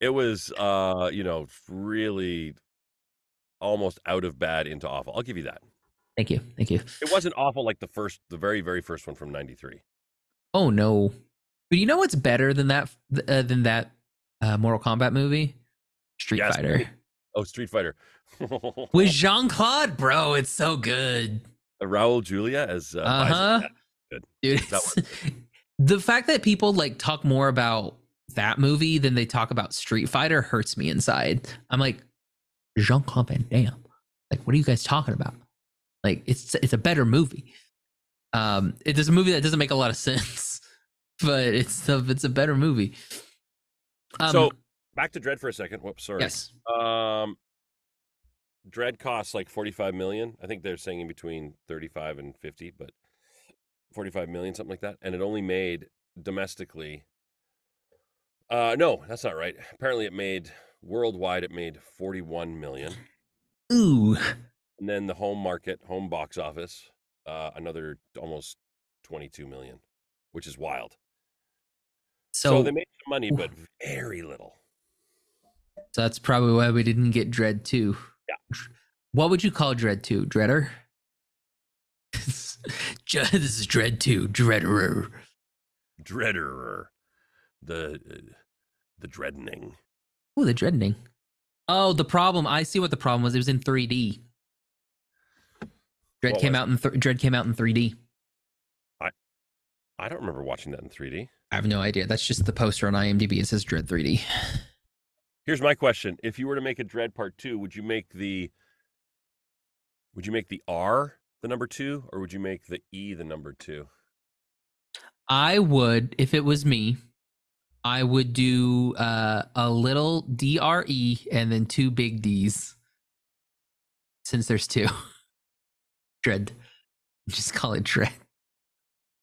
It was uh, you know, really almost out of bad into awful. I'll give you that. Thank you. Thank you. It wasn't awful like the first the very, very first one from ninety three. Oh no, but you know what's better than that? Uh, than that uh, Mortal Kombat movie? Street Yes, Fighter Oh, Street Fighter. with Jean Claude, bro. It's so good. Raul Julia as uh, Uh huh. good. Dude, the fact that people like talk more about that movie than they talk about Street Fighter hurts me inside. I'm like, Jean Claude Van Damme. Like, what are you guys talking about? Like, it's it's a better movie. Um, it is a movie that doesn't make a lot of sense, but it's a, it's a better movie. Um, so back to Dredd for a second. Whoops, sorry. yes, Um, Dredd costs like forty five million. I think they're saying in between thirty five and fifty, but forty five million, something like that. And it only made domestically. Uh, no, that's not right. Apparently, it made worldwide. It made forty one million. ooh, And then the home market, home box office, uh, another almost 22 million, which is wild. So, so, they made some money, but very little. so that's probably why we didn't get Dredd two. Yeah. What would you call Dredd two? Dreader. this is Dredd two, Dreaderer. Dreader, the uh, the dreadening. Oh, the dreading. Oh, the problem. I see what the problem was. It was in 3D. Dredd What came was out in th- Dredd came out in 3D. I don't remember watching that in 3D. I have no idea. That's just the poster on IMDb. It says Dredd 3D. Here's my question: If you were to make a Dredd Part Two, would you make the would you make the R the number two, or would you make the E the number two? I would, if it was me, I would do uh, a little DRE and then two big D's. Since there's two. Dredd. Just call it Dredd.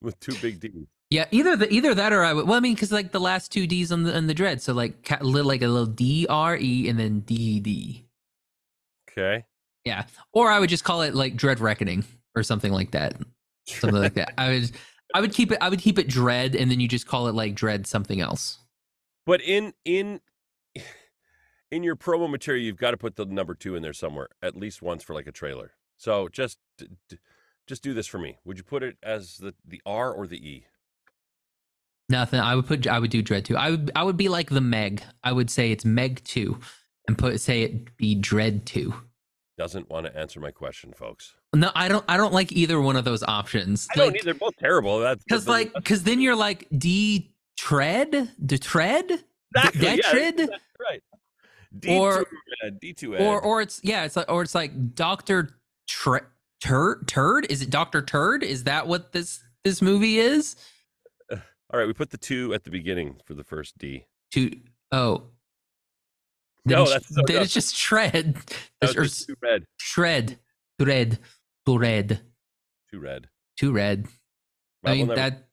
With two big D's. Yeah, either the either that or I would. Well, I mean, because like the last two D's on the on the dread, so like ca- little like a little D R E and then D D. Okay. Yeah, or I would just call it like Dredd Reckoning or something like that. Something like that. I would I would keep it I would keep it Dredd, and then you just call it like Dredd something else. But in in in your promo material, you've got to put the number two in there somewhere, at least once for like a trailer. So just just do this for me. Would you put it as the the R or the E? Nothing. I would put. I would do Dredd two. I would. I would be like the Meg. I would say it's Meg two, and put say it be Dredd two. Doesn't want to answer my question, folks. No, I don't. I don't like either one of those options. I don't either. They're both terrible. That's because like because then you're like D tread the tread exactly, yeah, tread right. D Or- two D two or or it's yeah it's like or it's like Doctor Tre- Turd Turd is it Doctor Turd is that what this this movie is? All right, we put the two at the beginning for the first D. To oh. No, Then it's- that's- no, then no. it's just tread or just too red. shred tread to red Too red. to red. I Rob will mean never- that.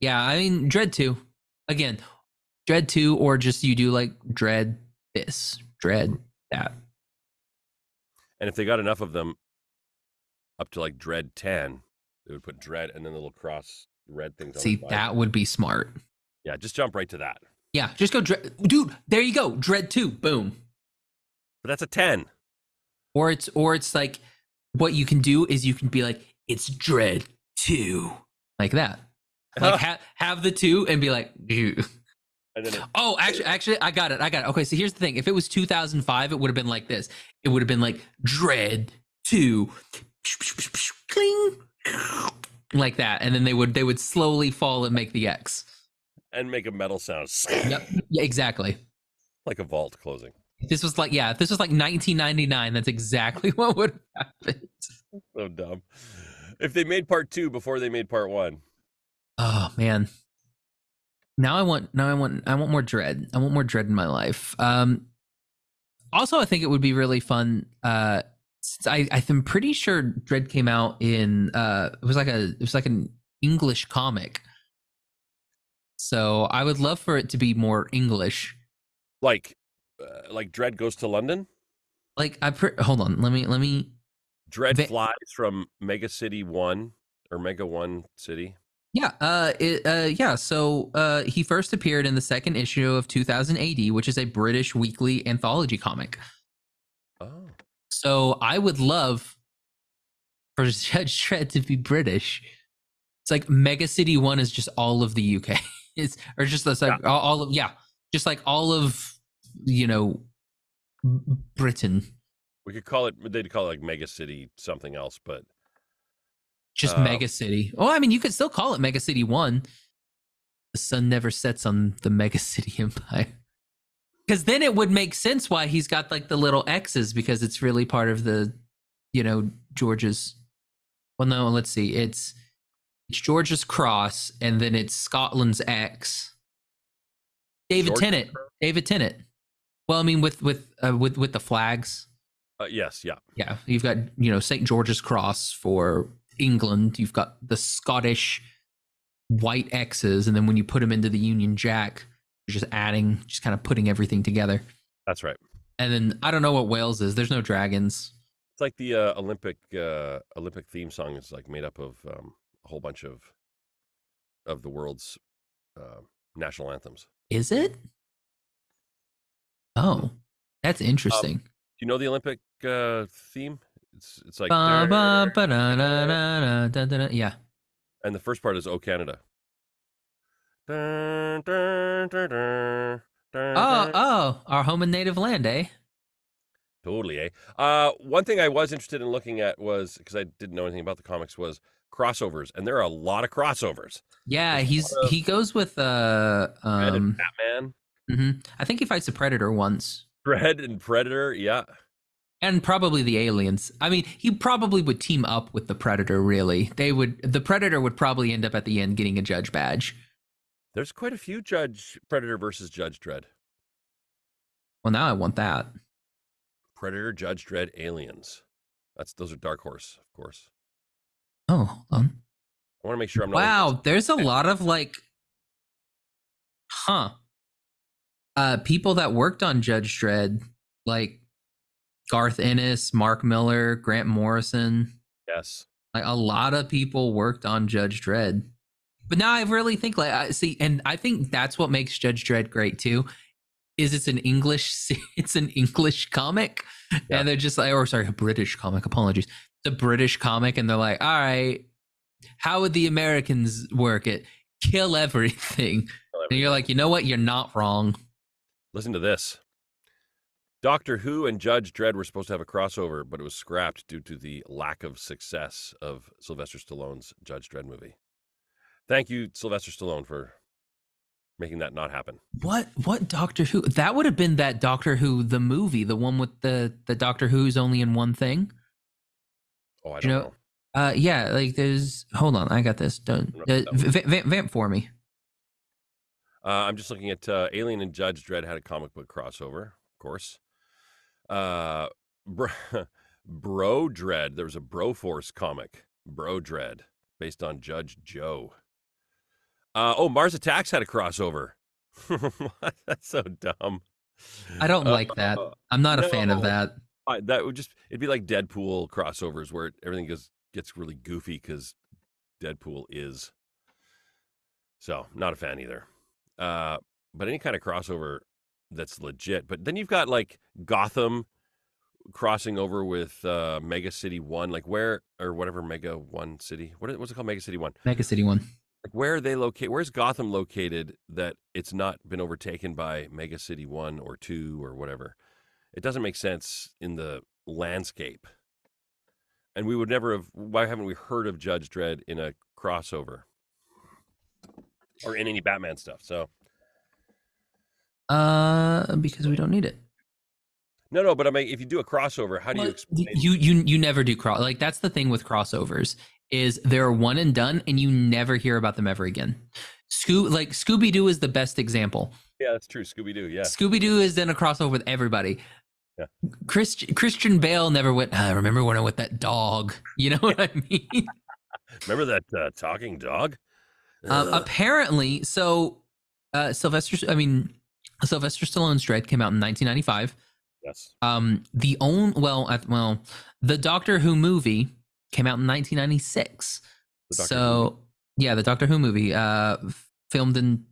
Yeah, I mean Dredd two again, Dredd two or just you do like Dredd this Dredd that. And if they got enough of them up to like Dredd 10, they would put Dredd and then the little cross red things on See, that would be smart. Yeah, just jump right to that. Yeah, just go Dredd. Dude, there you go. Dredd 2. Boom. But that's a 10. Or it's or it's like what you can do is you can be like it's Dredd 2. Like that. Like ha- have the 2 and be like "Ew." And then it, Oh, actually actually I got it. I got it. Okay, so here's the thing. If it was 2005, it would have been like this. It would have been like Dredd 2. Cling. Like that. And then they would they would slowly fall and make the X. and make a metal sound Yep. Yeah, exactly. like a vault closing. If This was like, yeah, if this was like 1999, that's exactly what would have happened. So dumb. If they made part two before they made part one, Oh man. Now I want now I want I want more dread. I want more dread in my life. Um also I think it would be really fun uh since I I'm pretty sure Dredd came out in uh it was like a it was like an English comic. So I would love for it to be more English. like uh, like Dredd goes to London. Like I pre- hold on, let me let me Dredd Ve- flies from Mega City One or Mega One City. Yeah, uh, it, uh, yeah. So uh, he first appeared in the second issue of 2000 AD, which is a British weekly anthology comic. Oh, So I would love for Judge Dredd to be British. It's like Mega City One is just all of the UK. It's or just like all, all of yeah, just like all of you know Britain. we could call it. They'd call it like Mega City something else, but Just Uh, Mega City. Oh, I mean, you could still call it Mega City One. The sun never sets on the Mega City Empire. Because then it would make sense why he's got like the little X's because it's really part of the, you know, George's. Well, no, let's see. It's it's George's cross, and then it's Scotland's X. David George- Tennant. David Tennant. Well, I mean, with with uh, with with the flags. uh, yes, yeah. Yeah, you've got you know St George's Cross for England. You've got the Scottish white X's, and then when you put them into the Union Jack, you're just adding, just kind of putting everything together. That's right. And then I don't know what Wales is. There's no dragons. It's like the uh, Olympic uh, Olympic theme song is like made up of um, a whole bunch of of the world's uh, national anthems. Is it? Oh, that's interesting. Do you know the Olympic uh, theme? It's it's like Ba, ba, ba, da, da, da, da, da, da. Yeah. and the first part is "Oh Canada." Dun, dun, dun, dun, dun, Oh, oh, our home and native land, eh? Totally, eh? Uh, one thing I was interested in looking at was because I didn't know anything about the comics was crossovers, and there are a lot of crossovers. Yeah, There's he's he goes with uh um. Batman, mhm. I think he fights a predator once. Dredd and Predator. Yeah, and probably the aliens. I mean, he probably would team up with the Predator. Really, they would. The Predator would probably end up at the end getting a judge badge. there's quite a few Judge Predator versus Judge Dredd. Well, now I want that. Predator, Judge Dredd, Aliens. That's those are Dark Horse, of course. Oh, hold on. I want to make sure I'm not. wow. There's a lot of like, huh? Uh, people that worked on Judge Dredd, like Garth Ennis, Mark Millar, Grant Morrison. Yes. Like a lot of people worked on Judge Dredd. But now I really think like I see, and I think that's what makes Judge Dredd great too. Is it's an English, it's an English comic, Yeah. and they're just like, or sorry, a British comic. Apologies. the British comic and they're like, all right, how would the Americans work it? Kill everything. And you're like, you know what? You're not wrong. Listen to this. Doctor Who and Judge Dredd were supposed to have a crossover, but it was scrapped due to the lack of success of Sylvester Stallone's Judge Dredd movie. Thank you, Sylvester Stallone, for making that not happen. What what Doctor Who? That would have been that Doctor Who the movie, the one with the the Doctor Who's only in one thing. Oh, I don't know- know. Uh, yeah, like there's. Hold on, I got this. Don't uh, vamp for me. Uh, I'm just looking at uh, Alien and Judge Dredd had a comic book crossover, of course. Uh, Bro, Bro Dredd. There was a Broforce comic, Bro Dredd, based on Judge Joe. Uh, oh, Mars Attacks had a crossover. That's so dumb. I don't like that. Uh, I'm not a fan of that. I, that would just it'd be like Deadpool crossovers where everything gets gets really goofy because Deadpool is. So not a fan either. Uh, but any kind of crossover that's legit. But then you've got like Gotham crossing over with uh, Mega City One, like where or whatever Mega One City. What what's it called? Mega City One. Mega City one. Like where are they located? Where's Gotham located that it's not been overtaken by Mega City One or Two or whatever? It doesn't make sense in the landscape. And we would never have. Why haven't we heard of Judge Dredd in a crossover or in any Batman stuff? So Uh, because we don't need it. no, no. But I mean, if you do a crossover, how do you explain? you you you never do cross. Like that's the thing with crossovers is they're one and done, and you never hear about them ever again. Scoo like Scooby Doo is the best example. yeah, that's true. Scooby Doo. Yeah, Scooby Doo is then a crossover with everybody. Yeah. Christ, Christian Bale never went. I remember when I went with that dog. You know what I mean? remember that uh, talking dog? Um, apparently, so uh, Sylvester. I mean, Sylvester Stallone's Dredd came out in 1995. yes. Um, the own well, well, the Doctor Who movie came out in 1996. The Doctor Who so yeah, the Doctor Who movie, uh, filmed in.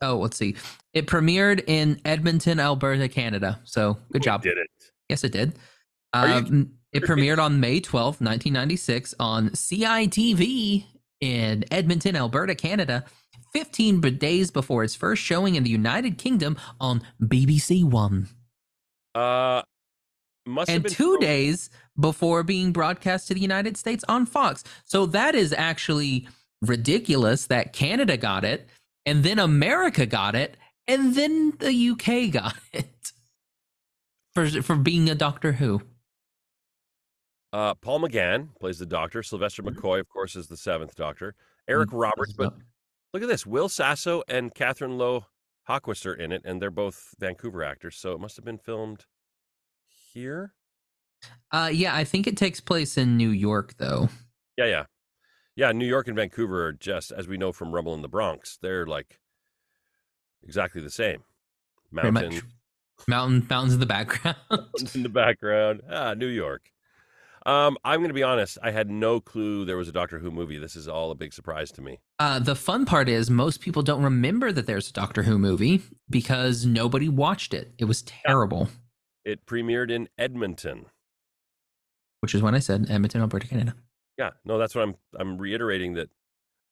Oh, let's see. It premiered in Edmonton, Alberta, Canada. So good Who job. Did it? Yes, it did. You- Um, it premiered on May twelfth, 1996 on CITV in Edmonton, Alberta, Canada. 15 days before its first showing in the United Kingdom on BBC One. Uh, must have and been two days before being broadcast to the United States on Fox. So that is actually ridiculous that Canada got it, and then America got it, and then the UK got it for for being a Doctor Who. Uh, Paul McGann plays the Doctor. Sylvester McCoy, of course, is the seventh Doctor. Eric Mm, Roberts, but look at this: Will Sasso and Catherine Lough Haggquist are in it, and they're both Vancouver actors. So it must have been filmed here. Uh, yeah, I think it takes place in New York, though. Yeah, yeah, yeah. New York and Vancouver are just, as we know from Rumble in the Bronx, they're like exactly the same. Mountain. Mountain, mountains in the background. in the background. Ah, New York. Um, I'm going to be honest. I had no clue there was a Doctor Who movie. This is all a big surprise to me. Uh, the fun part is most people don't remember that there's a Doctor Who movie because nobody watched it. It was terrible, It premiered in Edmonton. which is when I said Edmonton, Alberta, Canada. Yeah, no, that's what I'm. I'm reiterating that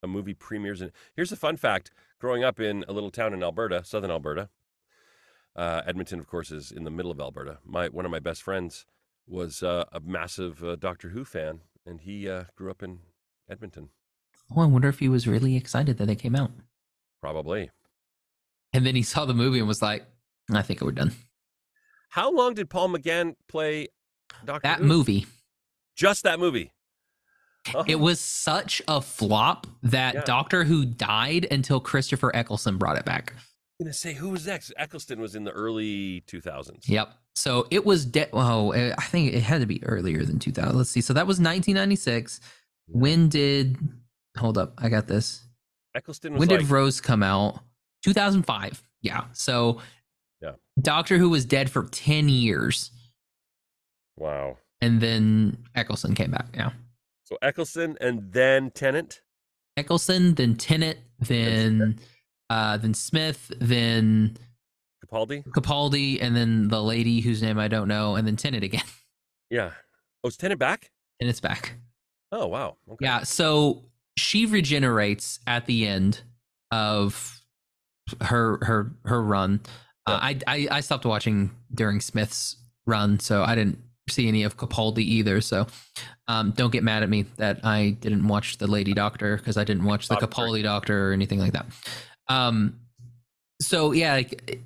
a movie premieres in. Here's a fun fact: growing up in a little town in Alberta, southern Alberta, uh, Edmonton, of course, is in the middle of Alberta. My one of my best friends was uh, a massive uh, Doctor Who fan, and he uh, grew up in Edmonton. Oh, I wonder if he was really excited that it came out. Probably. And then he saw the movie and was like, I think we're done. How long did Paul McGann play Doctor That Who? movie, Just that movie. Oh, it was such a flop that Yeah. Doctor Who died until Christopher Eccleston brought it back. I'm gonna say who was next? Eccleston was in the early 2000s. Yep. So it was de- oh, I think it had to be earlier than 2000. Let's see. So that was 1996. When did Hold up, I got this. Eccleston was When like, did Rose come out? 2005. Yeah. So Yeah. Doctor Who was dead for 10 years wow. and then Eccleston came back. Yeah. So Eccleston and then Tennant. Eccleston, then Tennant, then uh then Smith, then Capaldi. Capaldi, and then the lady whose name I don't know, and then Tennant again. Yeah. Oh, is Tennant back? and it's back. Oh wow. Okay. Yeah, so she regenerates at the end of her her her run. Uh, I, I I stopped watching during Smith's run, so I didn't see any of Capaldi either. So um, don't get mad at me that I didn't watch the Lady Doctor because I didn't watch the. Capaldi Doctor or anything like that. Um, so yeah, like,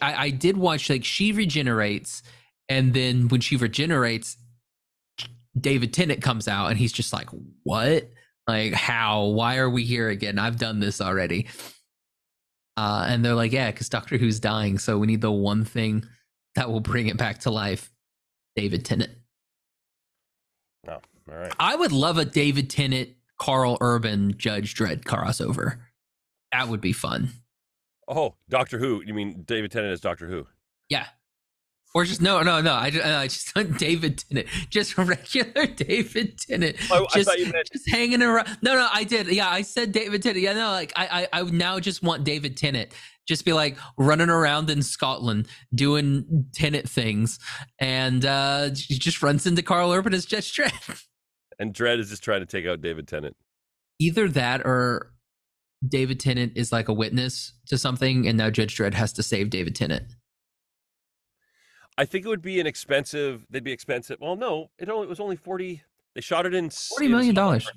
I, I did watch like she regenerates, and then when she regenerates, David Tennant comes out and he's just like, "What? Like how? Why are we here again? I've done this already." Uh, and they're like, "Yeah, because Doctor Who's dying, so we need the one thing that will bring it back to life." David Tennant. Oh, all right. I would love a David Tennant, Karl Urban, Judge Dredd crossover. That would be fun. Oh, Doctor Who. You mean David Tennant as Doctor Who? Yeah. Or just no, no, no. I just, I just David Tennant, just regular David Tennant, Oh, I just, thought you meant- just hanging around. No, no, I did. Yeah, I said David Tennant. Yeah, no, like I, I, I now just want David Tennant, just be like running around in Scotland doing Tennant things, and uh just runs into Karl Urban as Judge Dredd. And Dredd is just trying to take out David Tennant. Either that or David Tennant is like a witness to something, and now Judge Dredd has to save David Tennant. I think it would be an expensive. They'd be expensive. Well, no, it only it was only forty. They shot it in forty million dollars.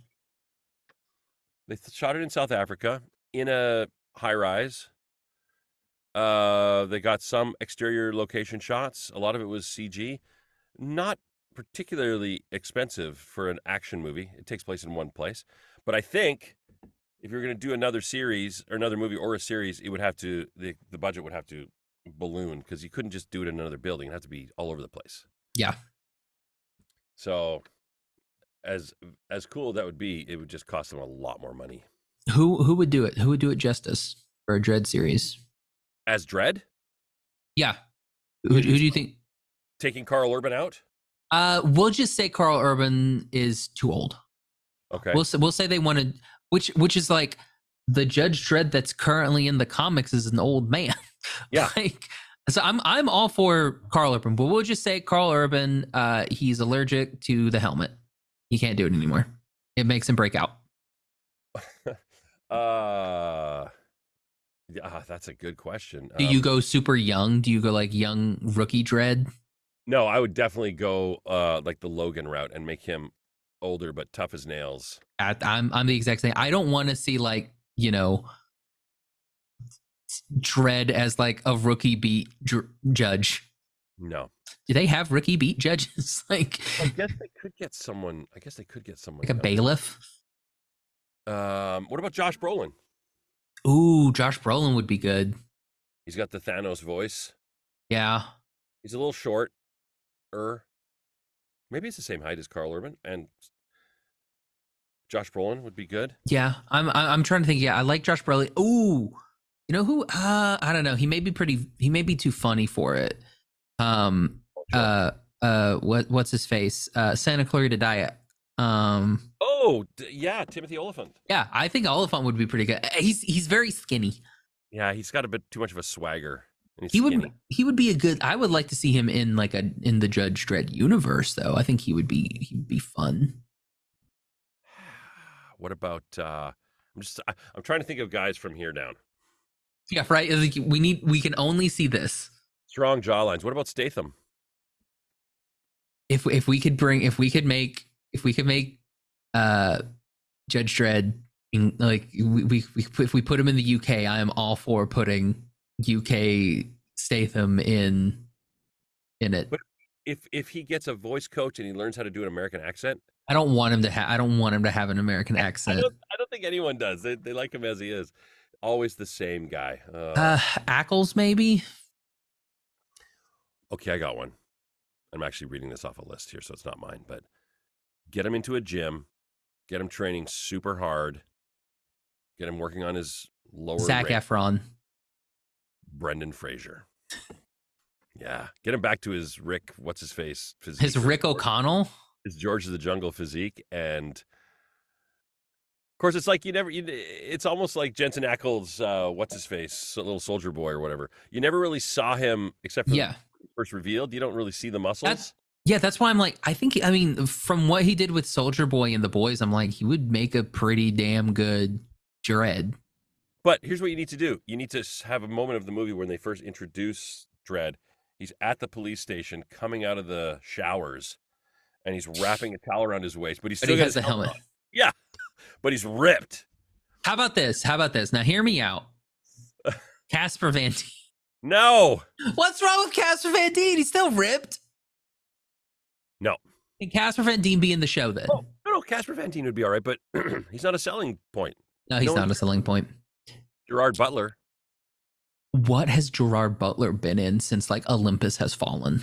They th- shot it in South Africa in a high rise. Uh, they got some exterior location shots. A lot of it was CG. Not particularly expensive for an action movie. It takes place in one place, but I think if you're going to do another series or another movie or a series, it would have to the the budget would have to balloon because you couldn't just do it in another building. It had to be all over the place. Yeah. So, as as cool that would be, it would just cost them a lot more money. Who who would do it? Who would do it justice for a Dredd series? As Dredd Yeah. Who, who do you think? taking Karl Urban out. Uh, we'll just say Karl Urban is too old. Okay. We'll say, we'll say they wanted, which which is like the Judge Dredd that's currently in the comics is an old man. Yeah. like, so I'm I'm all for Karl Urban, but we'll just say Karl Urban. Uh, he's allergic to the helmet. He can't do it anymore. It makes him break out. uh, yeah, that's a good question. Do Um, you go super young? Do you go like young rookie Dredd? No, I would definitely go uh like the Logan route and make him older but tough as nails. At, I'm I'm the exact same. I don't want to see like you know Dredd as like a rookie beat dr- judge. No, Do they have rookie beat judges like I guess they could get someone. I guess they could get someone like a young. bailiff? Um, what about Josh Brolin? Ooh, Josh Brolin would be good. He's got the Thanos voice. Yeah. He's a little short. Er, maybe it's the same height as Karl Urban, and Josh Brolin would be good. Yeah, I'm I'm trying to think. Yeah, I like Josh Brolin. Ooh, you know who? Uh, I don't know. He may be pretty. He may be too funny for it. Um. Uh. Uh. What? What's his face? Uh. Santa Clarita Diet. Um. oh, d- yeah, Timothy Olyphant. Yeah, I think Olyphant would be pretty good. He's he's very skinny. Yeah, he's got a bit too much of a swagger. He would skinny. he would be a good. I would like to see him in like a in the Judge Dredd universe though. I think he would be he'd be fun. What about? uh I'm just. I, I'm trying to think of guys from here down. Yeah, right. Like, we need we can only see this. Strong jawlines. What about Statham? if if we could bring if we could make if we could make uh Judge Dredd in, like we, we, we if we put him in the UK, I am all for putting UK Statham in in it. But- If if he gets a voice coach and he learns how to do an American accent, I don't want him to have I don't want him to have an American I accent. don't, I don't think anyone does. They, they like him as he is. Always the same guy. Uh, Uh Ackles maybe? okay, I got one. I'm actually reading this off a list here, so it's not mine. But get him into a gym, get him training super hard, get him working on his lower. Zac. Efron. Brendan Fraser. Yeah, get him back to his Rick. What's his face? Physique. His Rick O'Connell? his George of the Jungle physique, and of course, it's like you never. You, it's almost like Jensen Ackles. Uh, what's his face? Little Soldier Boy or whatever. You never really saw him except for Yeah. first revealed. You don't really see the muscles. Yeah, that's why I'm like, I think, I mean, from what he did with Soldier Boy and the boys, I'm like, he would make a pretty damn good Dredd. But here's what you need to do. You need to have a moment of the movie when they first introduce Dredd. He's at the police station, coming out of the showers, and he's wrapping a towel around his waist, but he's But still he has his the helmet. Yeah, But he's ripped. How about this? How about this? Now, hear me out. Casper Van Dien. No, What's wrong with Casper Van Dien? He's still ripped. No. Can Casper Van Dien be in the show then? Oh. no, no. Casper Van Dien would be all right, but he's not a selling point. no, he's no not a selling point. Gerard Butler. What has Gerard Butler been in since like Olympus has fallen?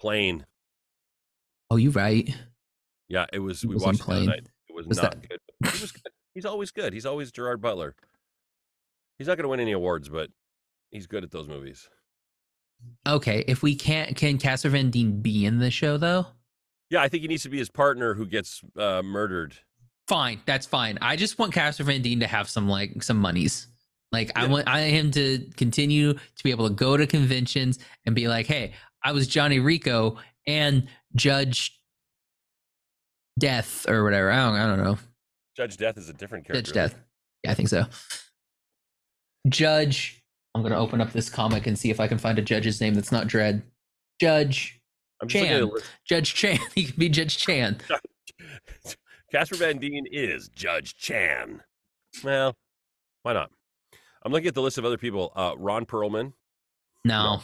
Plane. Oh, you right. Yeah, it was. He We was watched it Plane. night. It was, Was not that- good. He was good. He's always good. He's always Gerard Butler. He's not going to win any awards, but he's good at those movies. Okay, if we can't, can Casper Van Dien be in the show though? Yeah, I think he needs to be his partner who gets uh, murdered. Fine, that's fine. I just want Casper Van Dien to have some like some monies. Like I want I him to continue to be able to go to conventions and be like, hey, I was Johnny Rico and Judge Death or whatever. I don't I don't know. Judge Death is a different character. Judge Death. Yeah, I think so. Judge. I'm gonna open up this comic and see if I can find a judge's name that's not Dredd. Judge. I'm just looking at a Chan. Judge Chan. He could be Judge Chan. Casper Van Dien is Judge Chan. Well, why not? I'm looking at the list of other people. Uh, Ron Perlman. No.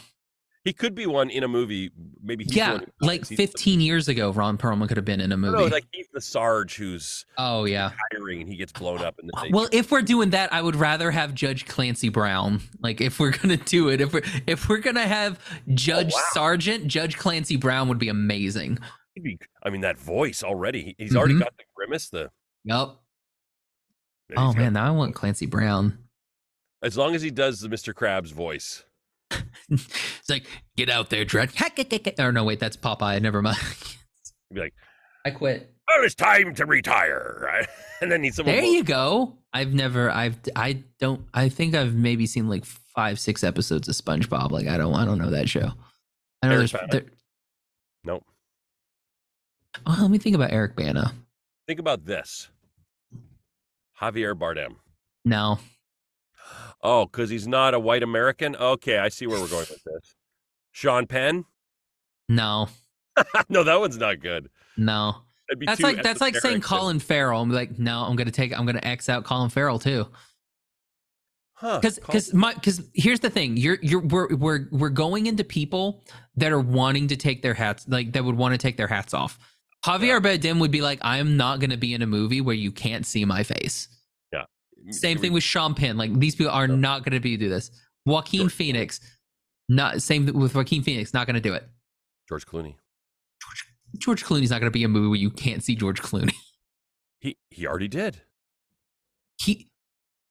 He could be one in a movie. Maybe he's the yeah, like dies. He's 15 years ago, Ron Perlman could have been in a movie. no, like he's the Sarge who's oh yeah. hiring and he gets blown up. Then they, Well, if we're doing that, I would rather have Judge Clancy Brown. Like, if we're gonna do it, if we're if we're gonna have Judge Oh, wow. Sargent, Judge Clancy Brown would be amazing. he'd be, I mean, that voice already. He's already Mhm. got the grimace. The Yep. Oh man, now I want Clancy Brown. As long as he does the Mr. Krabs voice. It's like, get out there, Dredd. Or no, wait, that's Popeye. Never mind. He'd be like, I quit. "Oh, it's time to retire," And then he's someone. There blows- you go. I've never. I've. I don't. I think I've maybe seen like five, six episodes of SpongeBob. Like I don't. I don't know that show. I know Eric there's. There, Nope. oh, let me think about Eric Bana. Think about this. Javier Bardem. No. Oh, because he's not a white American. Okay, I see where we're going with this. Sean Penn. No. no, that one's not good. No. That's like that's like saying Colin Farrell. I'm like, no, I'm gonna take I'm gonna X out Colin Farrell too. Huh, Because Col- because my because here's the thing. You're you're we're we're we're going into people that are wanting to take their hats like that would want to take their hats off. Javier Bardem would be like, I'm not gonna be in a movie where you can't see my face. Same thing with Sean Penn. Like these people are not gonna be do this. Joaquin George Phoenix, not same with Joaquin Phoenix, not gonna do it. George Clooney. George Clooney's not gonna be a movie where you can't see George Clooney. He he already did. he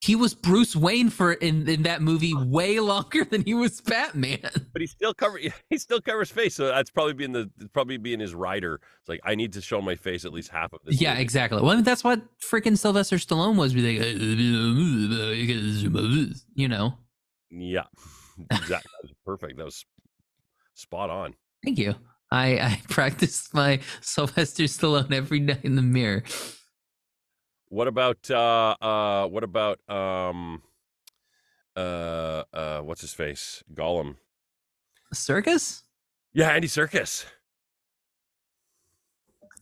he was Bruce Wayne for in, in that movie way longer than he was Batman. But he still cover he still covers face, so that's probably being the probably being his rider. It's like I need to show my face at least half of this. yeah, movie. exactly. Well, I mean, that's what freaking Sylvester Stallone was. Be like, you know. Yeah, exactly. That was perfect. That was spot on. Thank you. I I practice my Sylvester Stallone every night in the mirror. What about uh uh what about um uh uh what's his face? Gollum. Serkis? Yeah, Andy Serkis.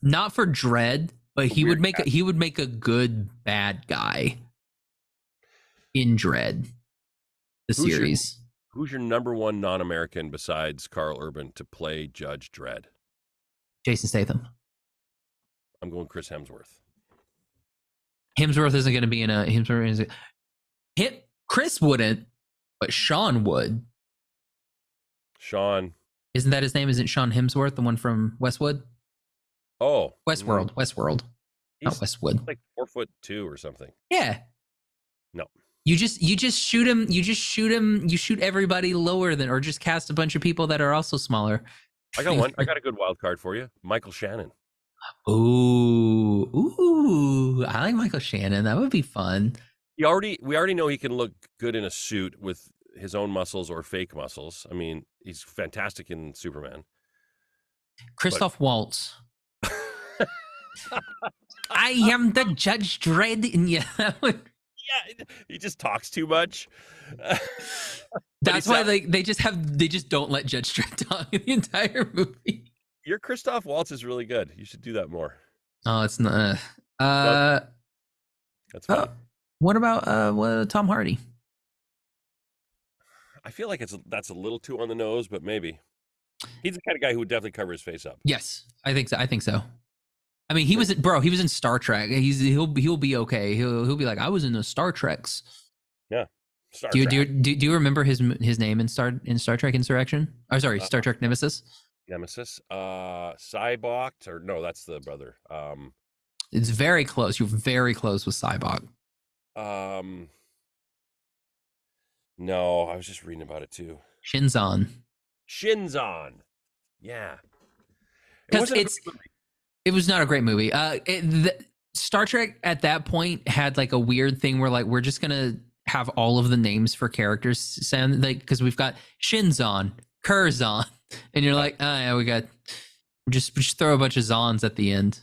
Not for Dredd, but he Weird would make a, he would make a good bad guy in Dredd, the Who's your- series. Who's your number one non-American besides Karl Urban to play Judge Dredd? Jason Statham. I'm going Chris Hemsworth. Hemsworth isn't going to be in a Hemsworth. Is him, Chris wouldn't, but Sean would. Sean. Isn't that his name? Isn't Sean Hemsworth the one from Westwood? Oh, Westworld. Mm-hmm. Westworld. Not He's Westwood. like four foot two or something. Yeah. No. You just you just shoot him. You just shoot him. You shoot everybody lower than, or just cast a bunch of people that are also smaller. I got one. I got a good wild card for you. Michael Shannon. Ooh, ooh! I like Michael Shannon. That would be fun. He already we already know he can look good in a suit with his own muscles or fake muscles. I mean, he's fantastic in Superman. Christoph Waltz. I am the Judge Dredd. And yeah, Yeah, he just talks too much. that's why sound- they they just have they just don't let Judge Dredd talk in the entire movie. Your Christoph Waltz is really good. You should do that more. Oh, it's not. Uh, That's fine. uh, what about uh, what, Tom Hardy? I feel like it's that's a little too on the nose, but maybe he's the kind of guy who would definitely cover his face up. Yes, I think so. I think so. I mean, he was bro. He was in Star Trek. He's he'll he'll be okay. He'll he'll be like, I was in the Star Treks. Star Do you, do, you, do do you remember his his name in Star in Star Trek Insurrection? Oh, sorry, Uh, Star Trek Nemesis. Nemesis, uh, Sybok, or no, that's the brother. Um, It's very close. You're very close with Sybok. um, no, I was just reading about it too. Shinzon. Shinzon, yeah, It 'Cause wasn't it's it was not a great movie. Uh, it, the, Star Trek at that point had like a weird thing where like we're just gonna have all of the names for characters sound like because we've got Shinzon, Curzon, and you're like, oh yeah, we got just just throw a bunch of Zons at the end.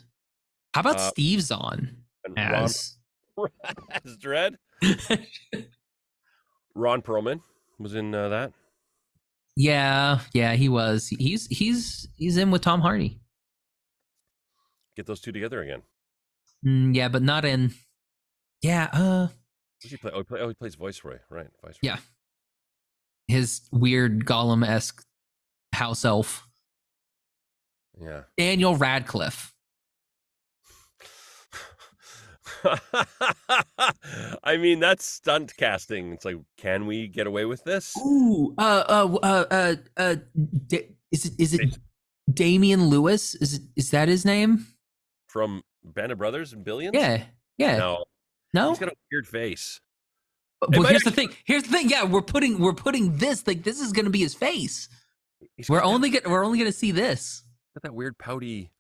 How about Uh, Steve Ron, as? as Dredd. Ron Perlman was in uh, that. yeah, yeah, he was. He's he's he's in with Tom Hardy. Get those two together again. Mm, yeah, but not in. Yeah, uh, Does he play? Oh, he, play, oh, he plays Viceroy, right? Viceroy. Yeah. His weird Gollum esque house elf, Yeah. Daniel Radcliffe. I mean, that's stunt casting. It's like, can we get away with this? Ooh, uh, uh, uh, uh, uh Da- is it is it Damian Lewis? Is it is that his name? From Band of Brothers and Billions? Yeah, yeah. No, No, he's got a weird face. Well, here's the thing. Here's the thing. Yeah, we're putting we're putting this like this is gonna be his face. He's We're that- only get we're only gonna see this. got that weird pouty.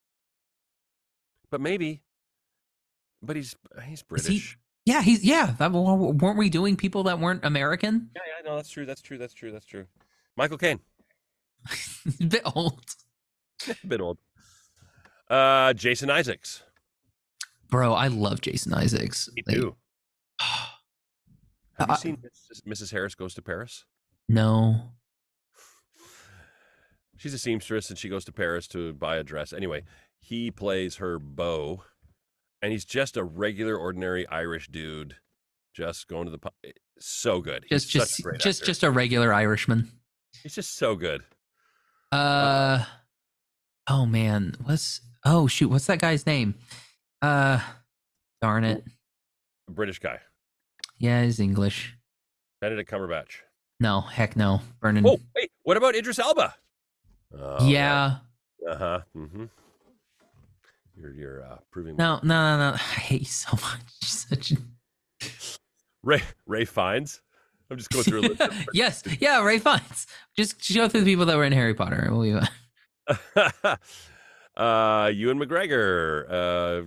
But maybe. But he's he's Is he- British. Yeah, he's yeah. That, weren't we doing people that weren't American? Yeah, yeah, no, that's true. That's true. That's true. That's true. Michael Caine, a bit old, a bit old. Uh, Jason Isaacs. bro. I love Jason Isaacs. Me Like, too. Have you Uh, seen Mrs. Mrs. Harris Goes to Paris? no, She's a seamstress and she goes to Paris to buy a dress. Anyway, he plays her beau, and he's just a regular, ordinary Irish dude, just going to the. pu- eh, So good. He's just just a just actor. just a regular Irishman. He's just so good. Uh, oh man, what's oh shoot, what's that guy's name? Uh, darn it. British guy. Yeah, he's English. Benedict Cumberbatch. No, heck no, Vernon. Oh, wait. What about Idris Elba? Oh, yeah, Uh huh. Mm-hmm. You're you're uh, proving. no, no, no, no. I hate you so much. You're Such a... Ray Ralph Fiennes. I'm just going through a list. yes, yeah, Ralph Fiennes. Just just go through the people that were in Harry Potter. We'll leave it. uh, Ewan McGregor, uh,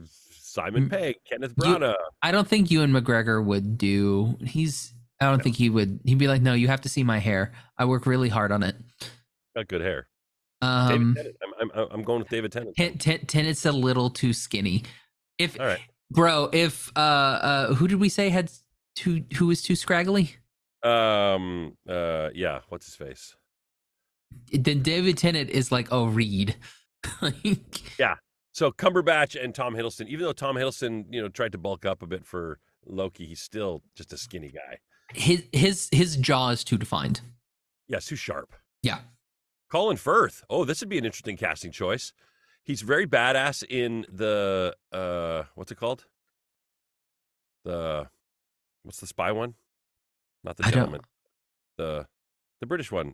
Simon Mm, Pegg, Kenneth you- Branagh. I don't think Ewan McGregor would do. He's. I don't think he would. He'd be like, no, you have to see my hair. I work really hard on it. Got good hair. Um, David Tennant. I'm, I'm I'm going with David Tennant. Ten, ten, Tennant's a little too skinny. If right. bro, if uh, uh, who did we say had too? Who was too scraggly? Um. Uh. Yeah. What's his face? Then David Tennant is like a reed. like, So Cumberbatch and Tom Hiddleston. Even though Tom Hiddleston, you know, tried to bulk up a bit for Loki, he's still just a skinny guy. his his his jaw is too defined. Yeah, too sharp. Yeah. Colin Firth. Oh, this would be an interesting casting choice. He's very badass in the uh what's it called? The what's the spy one? Not the I don't- gentleman. The the British one.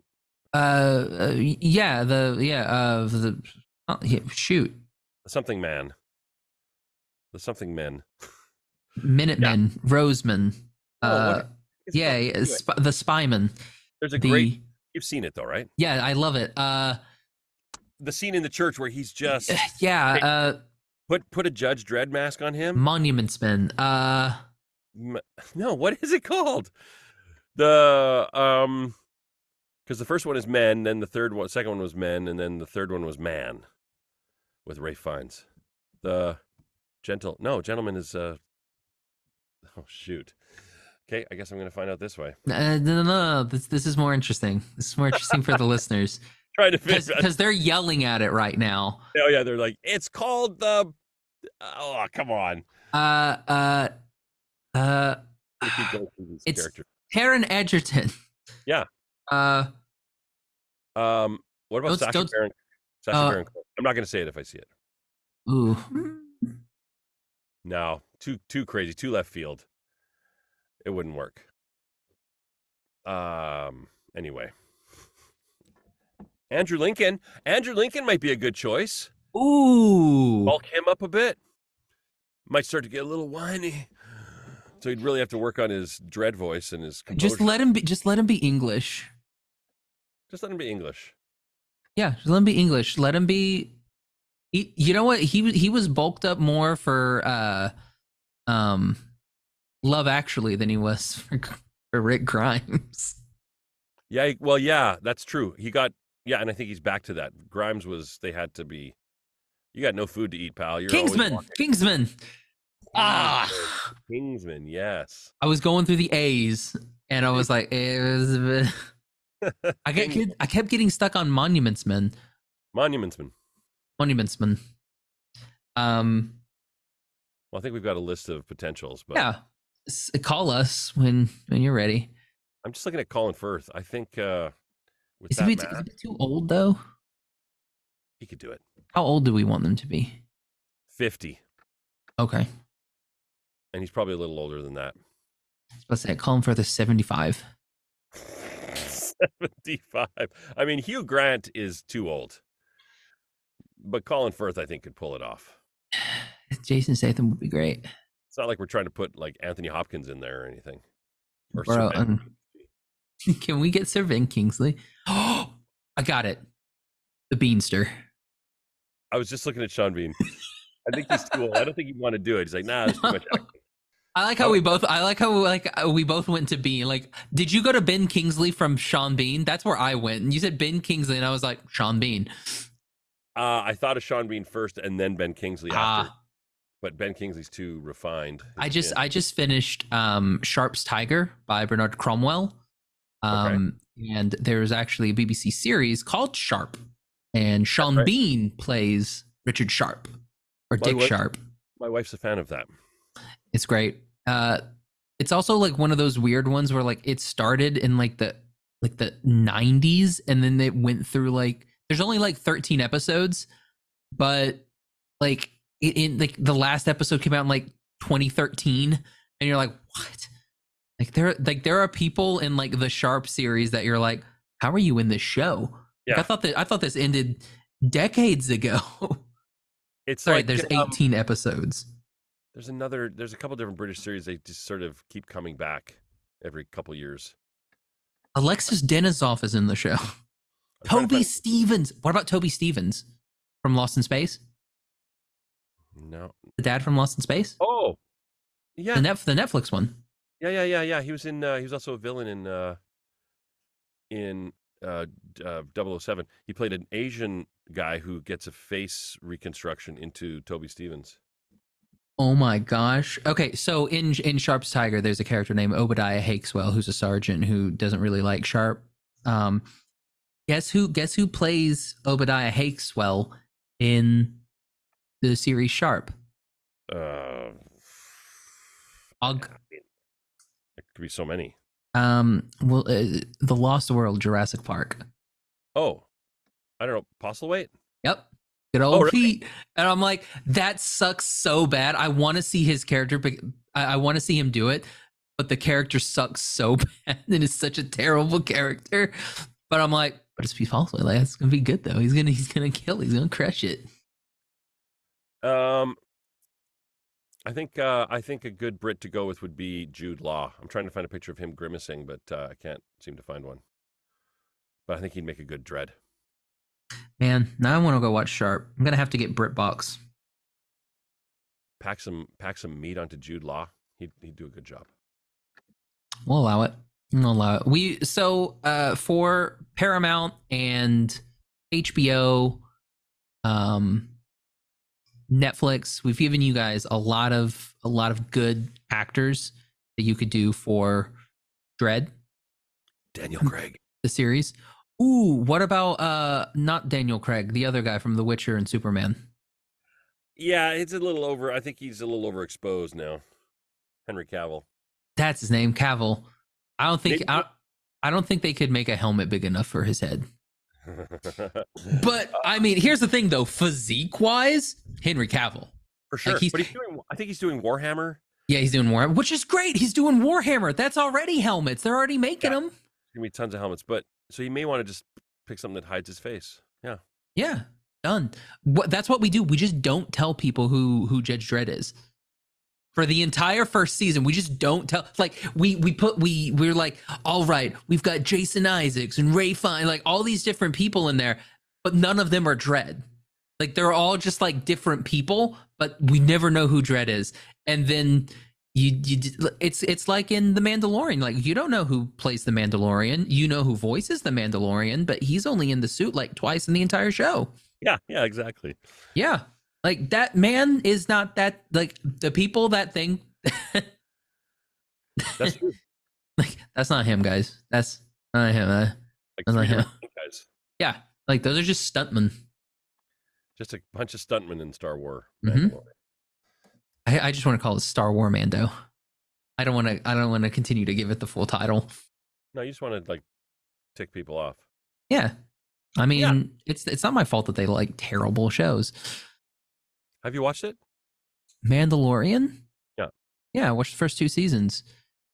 Uh, uh yeah, the yeah, uh the oh, yeah, shoot. The something man. The something men. Minutemen, Roseman. Oh, Uh yeah, yeah, anyway, sp- the spyman. there's a The great you've seen it though, right? Yeah, I love it. Uh The scene in the church where he's just yeah, Hey. uh put put a Judge Dredd mask on him. Monuments Men. Uh M- No, what is it called? The um because the first one is men, then the third one second one was men, and then the third one was man. With Ralph Fiennes. The gentle no gentleman is uh oh shoot. Okay, I guess I'm gonna find out this way. Uh, no, no, no. This this is more interesting. This is more interesting for the listeners Trying to because they're yelling at it right now. Oh yeah, they're like it's called the. Oh come on. Uh, uh, uh. We keep going through these It's- characters. Taron Egerton. Yeah. Uh, Um, what about Don't- Baron? Sacha uh, Baron Cohen? I'm not gonna say it if I see it. ooh. No, too too crazy, too left field. It wouldn't work. Um. Anyway, Andrew Lincoln. Andrew Lincoln might be a good choice. Ooh. Bulk him up a bit. Might start to get a little whiny. So he'd really have to work on his dread voice and his composure. Just let him be. Just let him be English. Just let him be English. Yeah, let him be English. Let him be. He, you know what? He he was bulked up more for uh, um, Love Actually than he was for, for Rick Grimes. Yeah. Well, yeah, that's true. He got yeah, and I think he's back to that. Grimes was they had to be. You got no food to eat, pal. You're Kingsman. Kingsman. Ah, Kingsman, yes. I was going through the A's, and I was like, it was. I get, King- I kept getting stuck on Monuments Man. Monumentsman. Monuments Man. Um. Well, I think we've got a list of potentials, but Yeah. S- Call us when when you're ready. I'm just looking at Colin Firth. I think uh, with Is that he, is he too old though? he could do it. How old do we want them to be? Fifty, Okay. and he's probably a little older than that. I was about to say, call him for the 75. Seventy-five. I mean, Hugh Grant is too old, but Colin Firth, I think, could pull it off. Jason Statham would be great. It's not like we're trying to put like Anthony Hopkins in there or anything. Or Bro, um, Can we get Sir Ben Kingsley? Oh, I got it. The Beanster. I was just looking at Sean Bean. I think he's too old. I don't think he'd want to do it. He's like, nah, that's too much acting. I like how we both. I like how like uh, we both went to Bean. Like, did you go to Ben Kingsley from Sean Bean? That's where I went, and you said Ben Kingsley, and I was like Sean Bean. Uh, I thought of Sean Bean first and then Ben Kingsley after, Ah, but Ben Kingsley's too refined. I just. I just finished um Sharpe's Tiger by Bernard Cornwell. Um and there's actually a BBC series called Sharpe and Sean right. Bean plays Richard Sharpe or the Dick way- Sharpe. my wife's a fan of that. It's great. Uh it's also like one of those weird ones where like it started in like the like the 90s and then it went through like there's only like 13 episodes but like it in like the last episode came out in like 2013 and you're like what? Like there like there are people in like the sharp series that you're like how are you in this show? Like, i thought that i thought this ended decades ago. It's sorry like there's um, 18 episodes There's another. There's a couple different British series. They just sort of keep coming back every couple years. alexis denisof is in the show I'm to toby find- stephens what about toby stephens from lost in space No. the dad from lost in space Oh. Yeah. the, the netflix one Yeah. Yeah. Yeah. Yeah. He was in. Uh, he was also a villain in. Uh, in uh, uh, 007. He played an Asian guy who gets a face reconstruction into Toby Stephens. Oh my gosh. Okay, so in in Sharpe's Tiger, there's a character named Obadiah Hakeswell who's a sergeant who doesn't really like Sharpe. Um, guess who? Guess who plays Obadiah Hakeswell in the series Sharpe? Uh, I there could be so many. Um, well, uh, the Lost World, Jurassic Park. Oh, I don't know. Postlethwaite. Yep. Good old Oh, really? Pete. And I'm like, that sucks so bad. I want to see his character. bec- I, I want to see him do it, but the character sucks so bad and is such a terrible character. But I'm like, but it's Pete Falsway. Like, it's gonna be good though. He's gonna he's gonna kill. He's gonna crush it. Um, I think uh, I think a good Brit to go with would be Jude Law. I'm trying to find a picture of him grimacing, but uh, I can't seem to find one. But I think he'd make a good Dredd. Man, now I want to go watch Sharpe. I'm gonna have to get BritBox. Pack some pack some meat onto Jude Law. He'd he'd do a good job. We'll allow it. We'll allow it. We so uh for Paramount and HBO, um, Netflix, we've given you guys a lot of a lot of good actors that you could do for Dredd, Daniel Craig. the series. Ooh, what about uh not Daniel Craig, the other guy from The Witcher and Superman? Yeah, it's a little over. I think he's a little overexposed now. Henry Cavill. That's his name, Cavill. I don't think Maybe- I, I don't think they could make a helmet big enough for his head. But I mean, here's the thing though, physique wise, Henry Cavill. for sure, he's- but he's doing. I think he's doing Warhammer. Yeah, he's doing Warhammer, which is great. He's doing Warhammer. That's already helmets. They're already making Yeah. them. Gonna be tons of helmets, but so you may want to just pick something that hides his face. Yeah, Yeah, done. What that's what we do. We just don't tell people who who Judge Dredd is. For the entire first season, we just don't tell. Like we we put we we're like, all right, we've got Jason Isaacs and Ralph Fiennes, like all these different people in there, but none of them are Dredd. Like they're all just like different people, but we never know who Dredd is. And then you you it's it's like in The Mandalorian. Like you don't know who plays the Mandalorian. You know who voices the Mandalorian, but he's only in the suit like twice in the entire show. yeah, yeah, exactly. Yeah. Like that man is not that like the people that think That's like that's not him, guys. That's not him. Uh, like like three him. guys. yeah. Like those are just stuntmen. Just a bunch of stuntmen in Star Wars. Mhm. I, I just want to call it Star War Mando. I don't want to I don't want to continue to give it the full title. No, you just want to like tick people off. Yeah. I mean, Yeah. it's it's not my fault that they like terrible shows. Have you watched it? Mandalorian? Yeah. Yeah, I watched the first two seasons.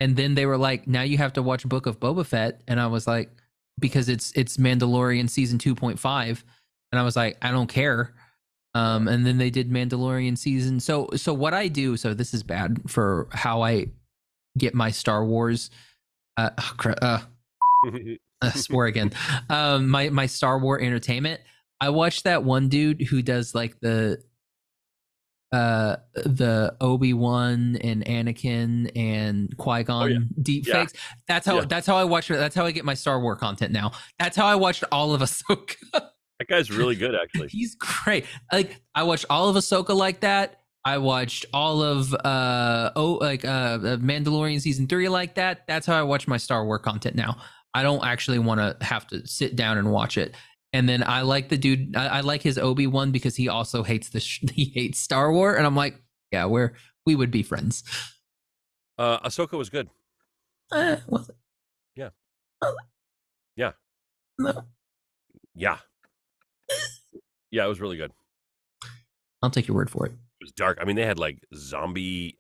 And then they were like, now you have to watch Book of Boba Fett. And I was like, because it's it's Mandalorian season 2.5. And I was like, I don't care. Um, and then they did Mandalorian season. So so what I do, so this is bad for how I get my Star Wars uh, oh, uh uh, swear again. Um, my my Star Wars entertainment. I watched that one dude who does like the uh the Obi Wan and Anakin and Qui Gon Oh, yeah. deep Yeah. fakes. That's how Yeah. that's how I watch it. That's how I get my Star Wars content now. That's how I watched all of Ahsoka. That guy's really good, actually. He's great. Like I watched all of Ahsoka like that. I watched all of uh oh like uh Mandalorian season three like that. That's how I watch my Star Wars content now. I don't actually want to have to sit down and watch it. And then I like the dude. I, I like his Obi Wan because he also hates the sh- he hates Star Wars, and I'm like, yeah, we're we would be friends. Uh, Ahsoka was good. Eh, was it? Yeah. It? Yeah. No. Yeah. Yeah, it was really good. I'll take your word for it. It was dark. I mean, they had like zombie.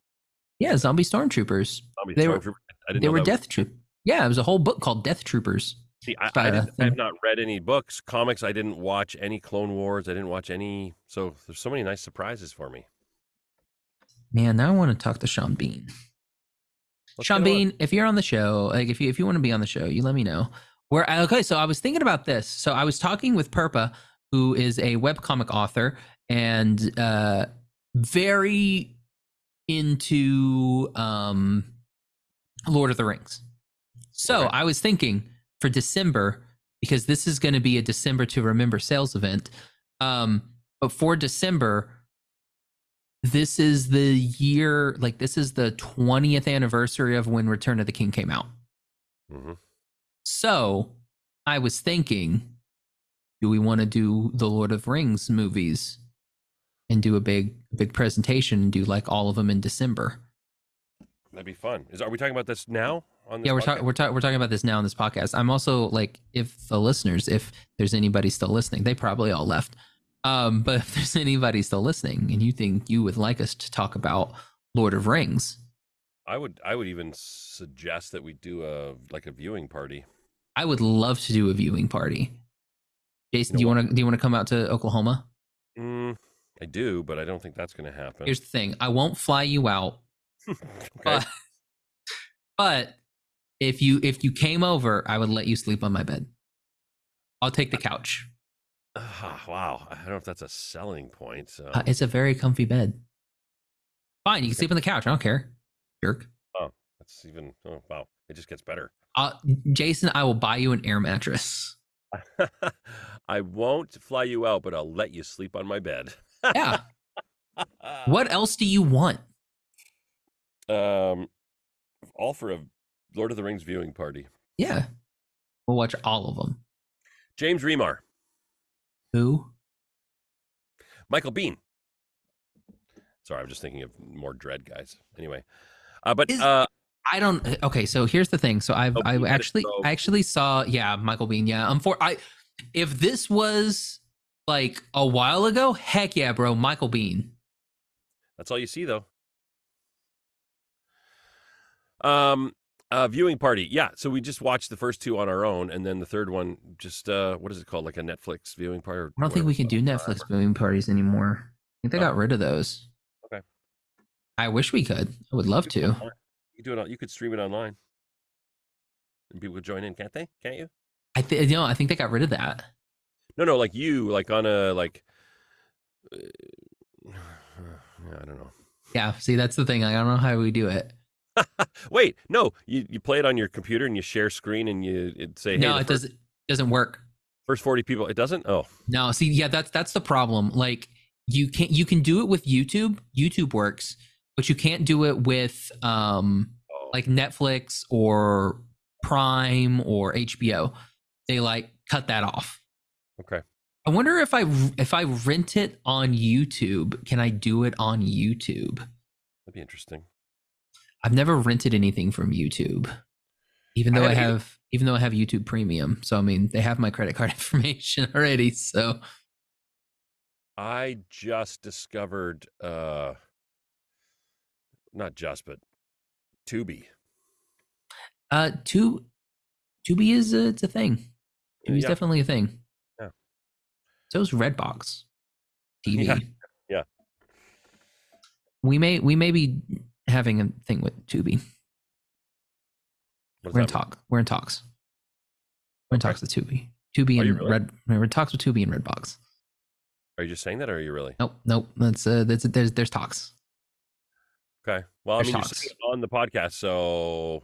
Yeah, zombie stormtroopers. zombie They were- stormtroopers. I didn't They were was- death troop. Yeah, it was a whole book called Death Troopers. See, I, I, didn't, I have not read any books, comics. I didn't watch any Clone Wars. I didn't watch any. So there's so many nice surprises for me. Man, now I want to talk to Sean Bean. Let's Sean. Bean, if you're on the show, like if you if you want to be on the show, you let me know. Where okay, so I was thinking about this. So I was talking with Perpa, who is a webcomic author and uh very into um Lord of the Rings. So Okay. I was thinking for December, because this is going to be a December to remember sales event. Um, but for December, this is the year, like this is the 20th anniversary of when Return of the King came out. Mhm. So I was thinking, do we want to do the Lord of Rings movies and do a big, big presentation and do like all of them in December? That'd be fun. Is are we talking about this now? On this Yeah, we're talking we're talking we're talking about this now on this podcast. I'm also like, if the listeners, if there's anybody still listening, they probably all left. Um, but if there's anybody still listening and you think you would like us to talk about Lord of Rings, I would. I would even suggest that we do a like a viewing party. I would love to do a viewing party. Jason, You do you want to do you want to come out to Oklahoma? Mm, I do, but I don't think that's going to happen. Here's the thing: I won't fly you out, okay. but but if you if you came over, I would let you sleep on my bed. I'll take the couch. Ah, wow. I don't know if that's a selling point. So. Uh, it's a very comfy bed. Fine, you can Okay. sleep on the couch. I don't care, jerk. Oh, that's even. Oh, wow. It just gets better. Uh, Jason, I will buy you an air mattress. I won't fly you out, but I'll let you sleep on my bed. Yeah, What else do you want? Um, all for a Lord of the Rings viewing party. Yeah. We'll watch all of them. James Remar, Who? Michael Biehn. Sorry, I'm just thinking of more Dredd guys. Anyway, uh, but Is- uh, I don't. Okay, so here's the thing. So I've Oh, I Bean did it, actually I actually saw yeah Michael Biehn yeah. Um, for I if this was like a while ago, heck yeah, bro, Michael Biehn. that's all you see, though. Um, uh, viewing party. Yeah, so we just watched the first two on our own, and then the third one, just uh, what is it called? Like a Netflix viewing party? or I don't think we can do. Netflix viewing parties anymore. I think they Oh. got rid of those. Okay. I wish we could. I would love You could do it to. You do it. On, you could stream it online, and people could join in, can't they? Can't you? I think you know. I think they got rid of that. No, no, like you, like on a like. Uh, yeah, I don't know. Yeah. See, that's the thing. I don't know how we do it. Wait, no, you you play it on your computer and you share screen and you it say, hey, no, it first, doesn't. Doesn't work. first forty people. It doesn't. Oh, No, see, yeah, that's that's the problem. Like you can you can do it with YouTube. YouTube works, but you can't do it with um oh. like Netflix or Prime or HBO. They like cut that off. okay. I wonder if I if I rent it on YouTube, can I do it on YouTube? That'd be interesting. I've never rented anything from YouTube. Even though I, either. have even though I have YouTube Premium. So I mean, they have my credit card information already, so I just discovered, uh not just, but Tubi. Uh, Tu Tubi is a, it's a thing. Tubi's Yeah. definitely a thing. Yeah. So is Redbox TV. Yeah, yeah. We may we may be having a thing with Tubi. We're in mean? talk. We're in talks. We're in Okay. talks with Tubi. Tubi Are and really? Red. We're in talks with Tubi and Redbox. Are you just saying that, or are you really? Nope, nope. That's uh, that's there's there's talks. Okay. Well, I mean, you're talks. saying it on the podcast, so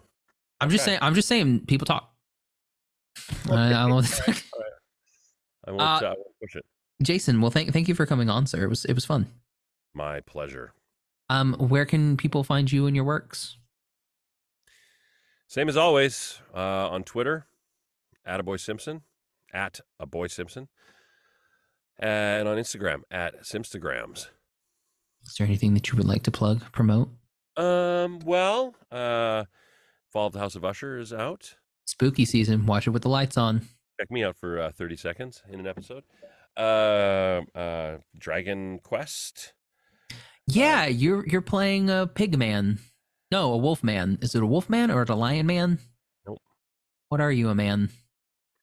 I'm just saying. I'm just saying. People talk. I, I don't know. What to I won't, uh, I won't push it. Jason, well, thank thank you for coming on, sir. It was it was fun. My pleasure. Um, where can people find you and your works? Same as always uh, on Twitter, at a boy Simpson, at a boy Simpson, and on Instagram at Simstagrams. Is there anything that you would like to plug, promote? Um, well, uh, Fall of the House of Usher is out. Spooky season. Watch it with the lights on. Check me out for uh, 30 seconds in an episode. Uh, uh, Dragon Quest. Yeah, you're you're playing a pig man. No, a wolf man. Is it a wolf man or a lion man? Nope. What are you, a man?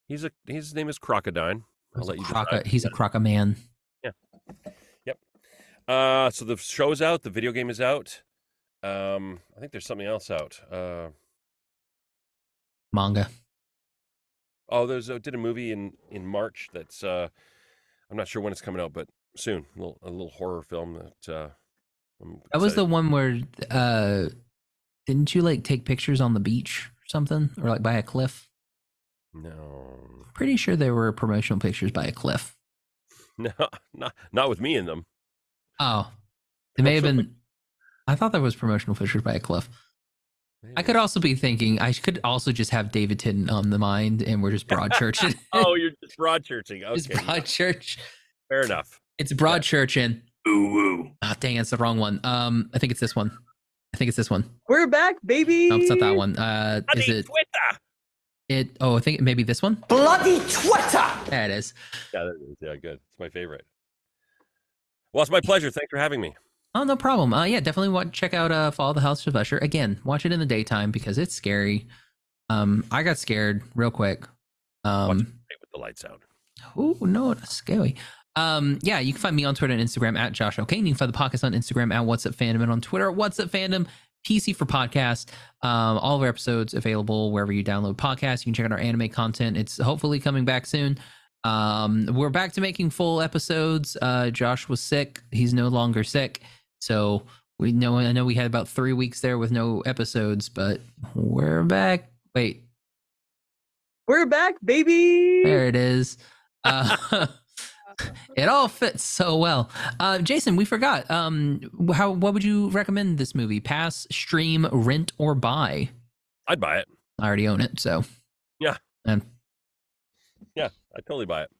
He's a his name is Crocodine. I'll let you croca, he's a croca man. Uh, so the show's out. The video game is out. Um, I think there's something else out. Uh, Manga. oh, there's a, did a movie in in March that's uh, I'm not sure when it's coming out, but soon. A little, a little horror film that uh, That was the one where uh didn't you like take pictures on the beach or something? Or like by a cliff? no, Pretty sure there were promotional pictures by a cliff. no, not not with me in them. Oh. It may have Also- been I thought that was promotional pictures by a cliff. I could also be thinking I could also just have David Tennant on the mind and we're just Broadchurching. oh, you're just Broadchurching. it's Okay, Broadchurch. fair enough. It's Broadchurch and Ooh woo. ah dang, it's the wrong one. Um I think it's this one. I think it's this one. We're back, baby. No, it's not that one. Uh is it Twitter. it oh I think it maybe this one? Bloody Twitter. There it is. Yeah, there it is. Yeah, good. It's my favorite. Well, it's my pleasure. Thanks for having me. Oh, no problem. Uh, yeah, definitely watch, check out uh, Fall of the House of Usher. Again, watch it in the daytime because it's scary. Um, I got scared real quick. Um, it with the lights out. oh no, that's scary. Um, yeah, you can find me on Twitter and Instagram at Josh O'Kane. You can find the podcast on Instagram at What's Up Fandom and on Twitter at What's Up Fandom. PC for podcast. Um, all of our episodes available wherever you download podcasts. You can check out our anime content. It's hopefully coming back soon. Um, we're back to making full episodes. Uh, Josh was sick. He's no longer sick. So we know I know we had about three weeks there with no episodes, but we're back. Wait, We're back, baby. there it is. Uh, It all fits so well. Uh, Jason, we forgot. Um, how what would you recommend this movie? Pass, stream, rent, or buy? I'd buy it. I already own it, so Yeah. and I'd totally buy it.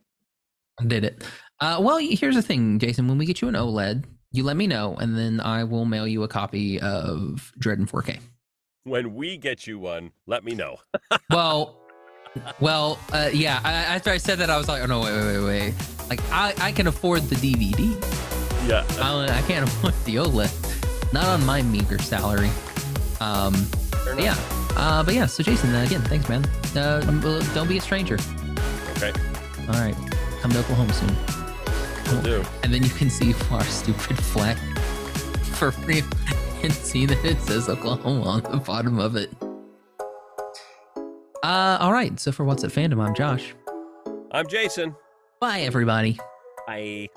did it. Uh, well, here's the thing, Jason. When we get you an OLED, you let me know, and then I will mail you a copy of Dredd in 4K. When we get you one, let me know. Well, well, uh, yeah. I, after I said that, I was like, oh no, wait, wait, wait, wait. Like, I, I can afford the DVD. Yeah. I, I can't afford the OLED. Not on my meager salary. Um, fair but enough. yeah. Uh, but yeah. So Jason, uh, again, thanks, man. Uh, don't be a stranger. Okay. All right, come to Oklahoma soon. Will do. and then you can see our stupid flag for free and see that it says Oklahoma on the bottom of it. Uh, all right. So for What's Up Fandom, I'm Josh. I'm Jason. Bye, everybody. Bye.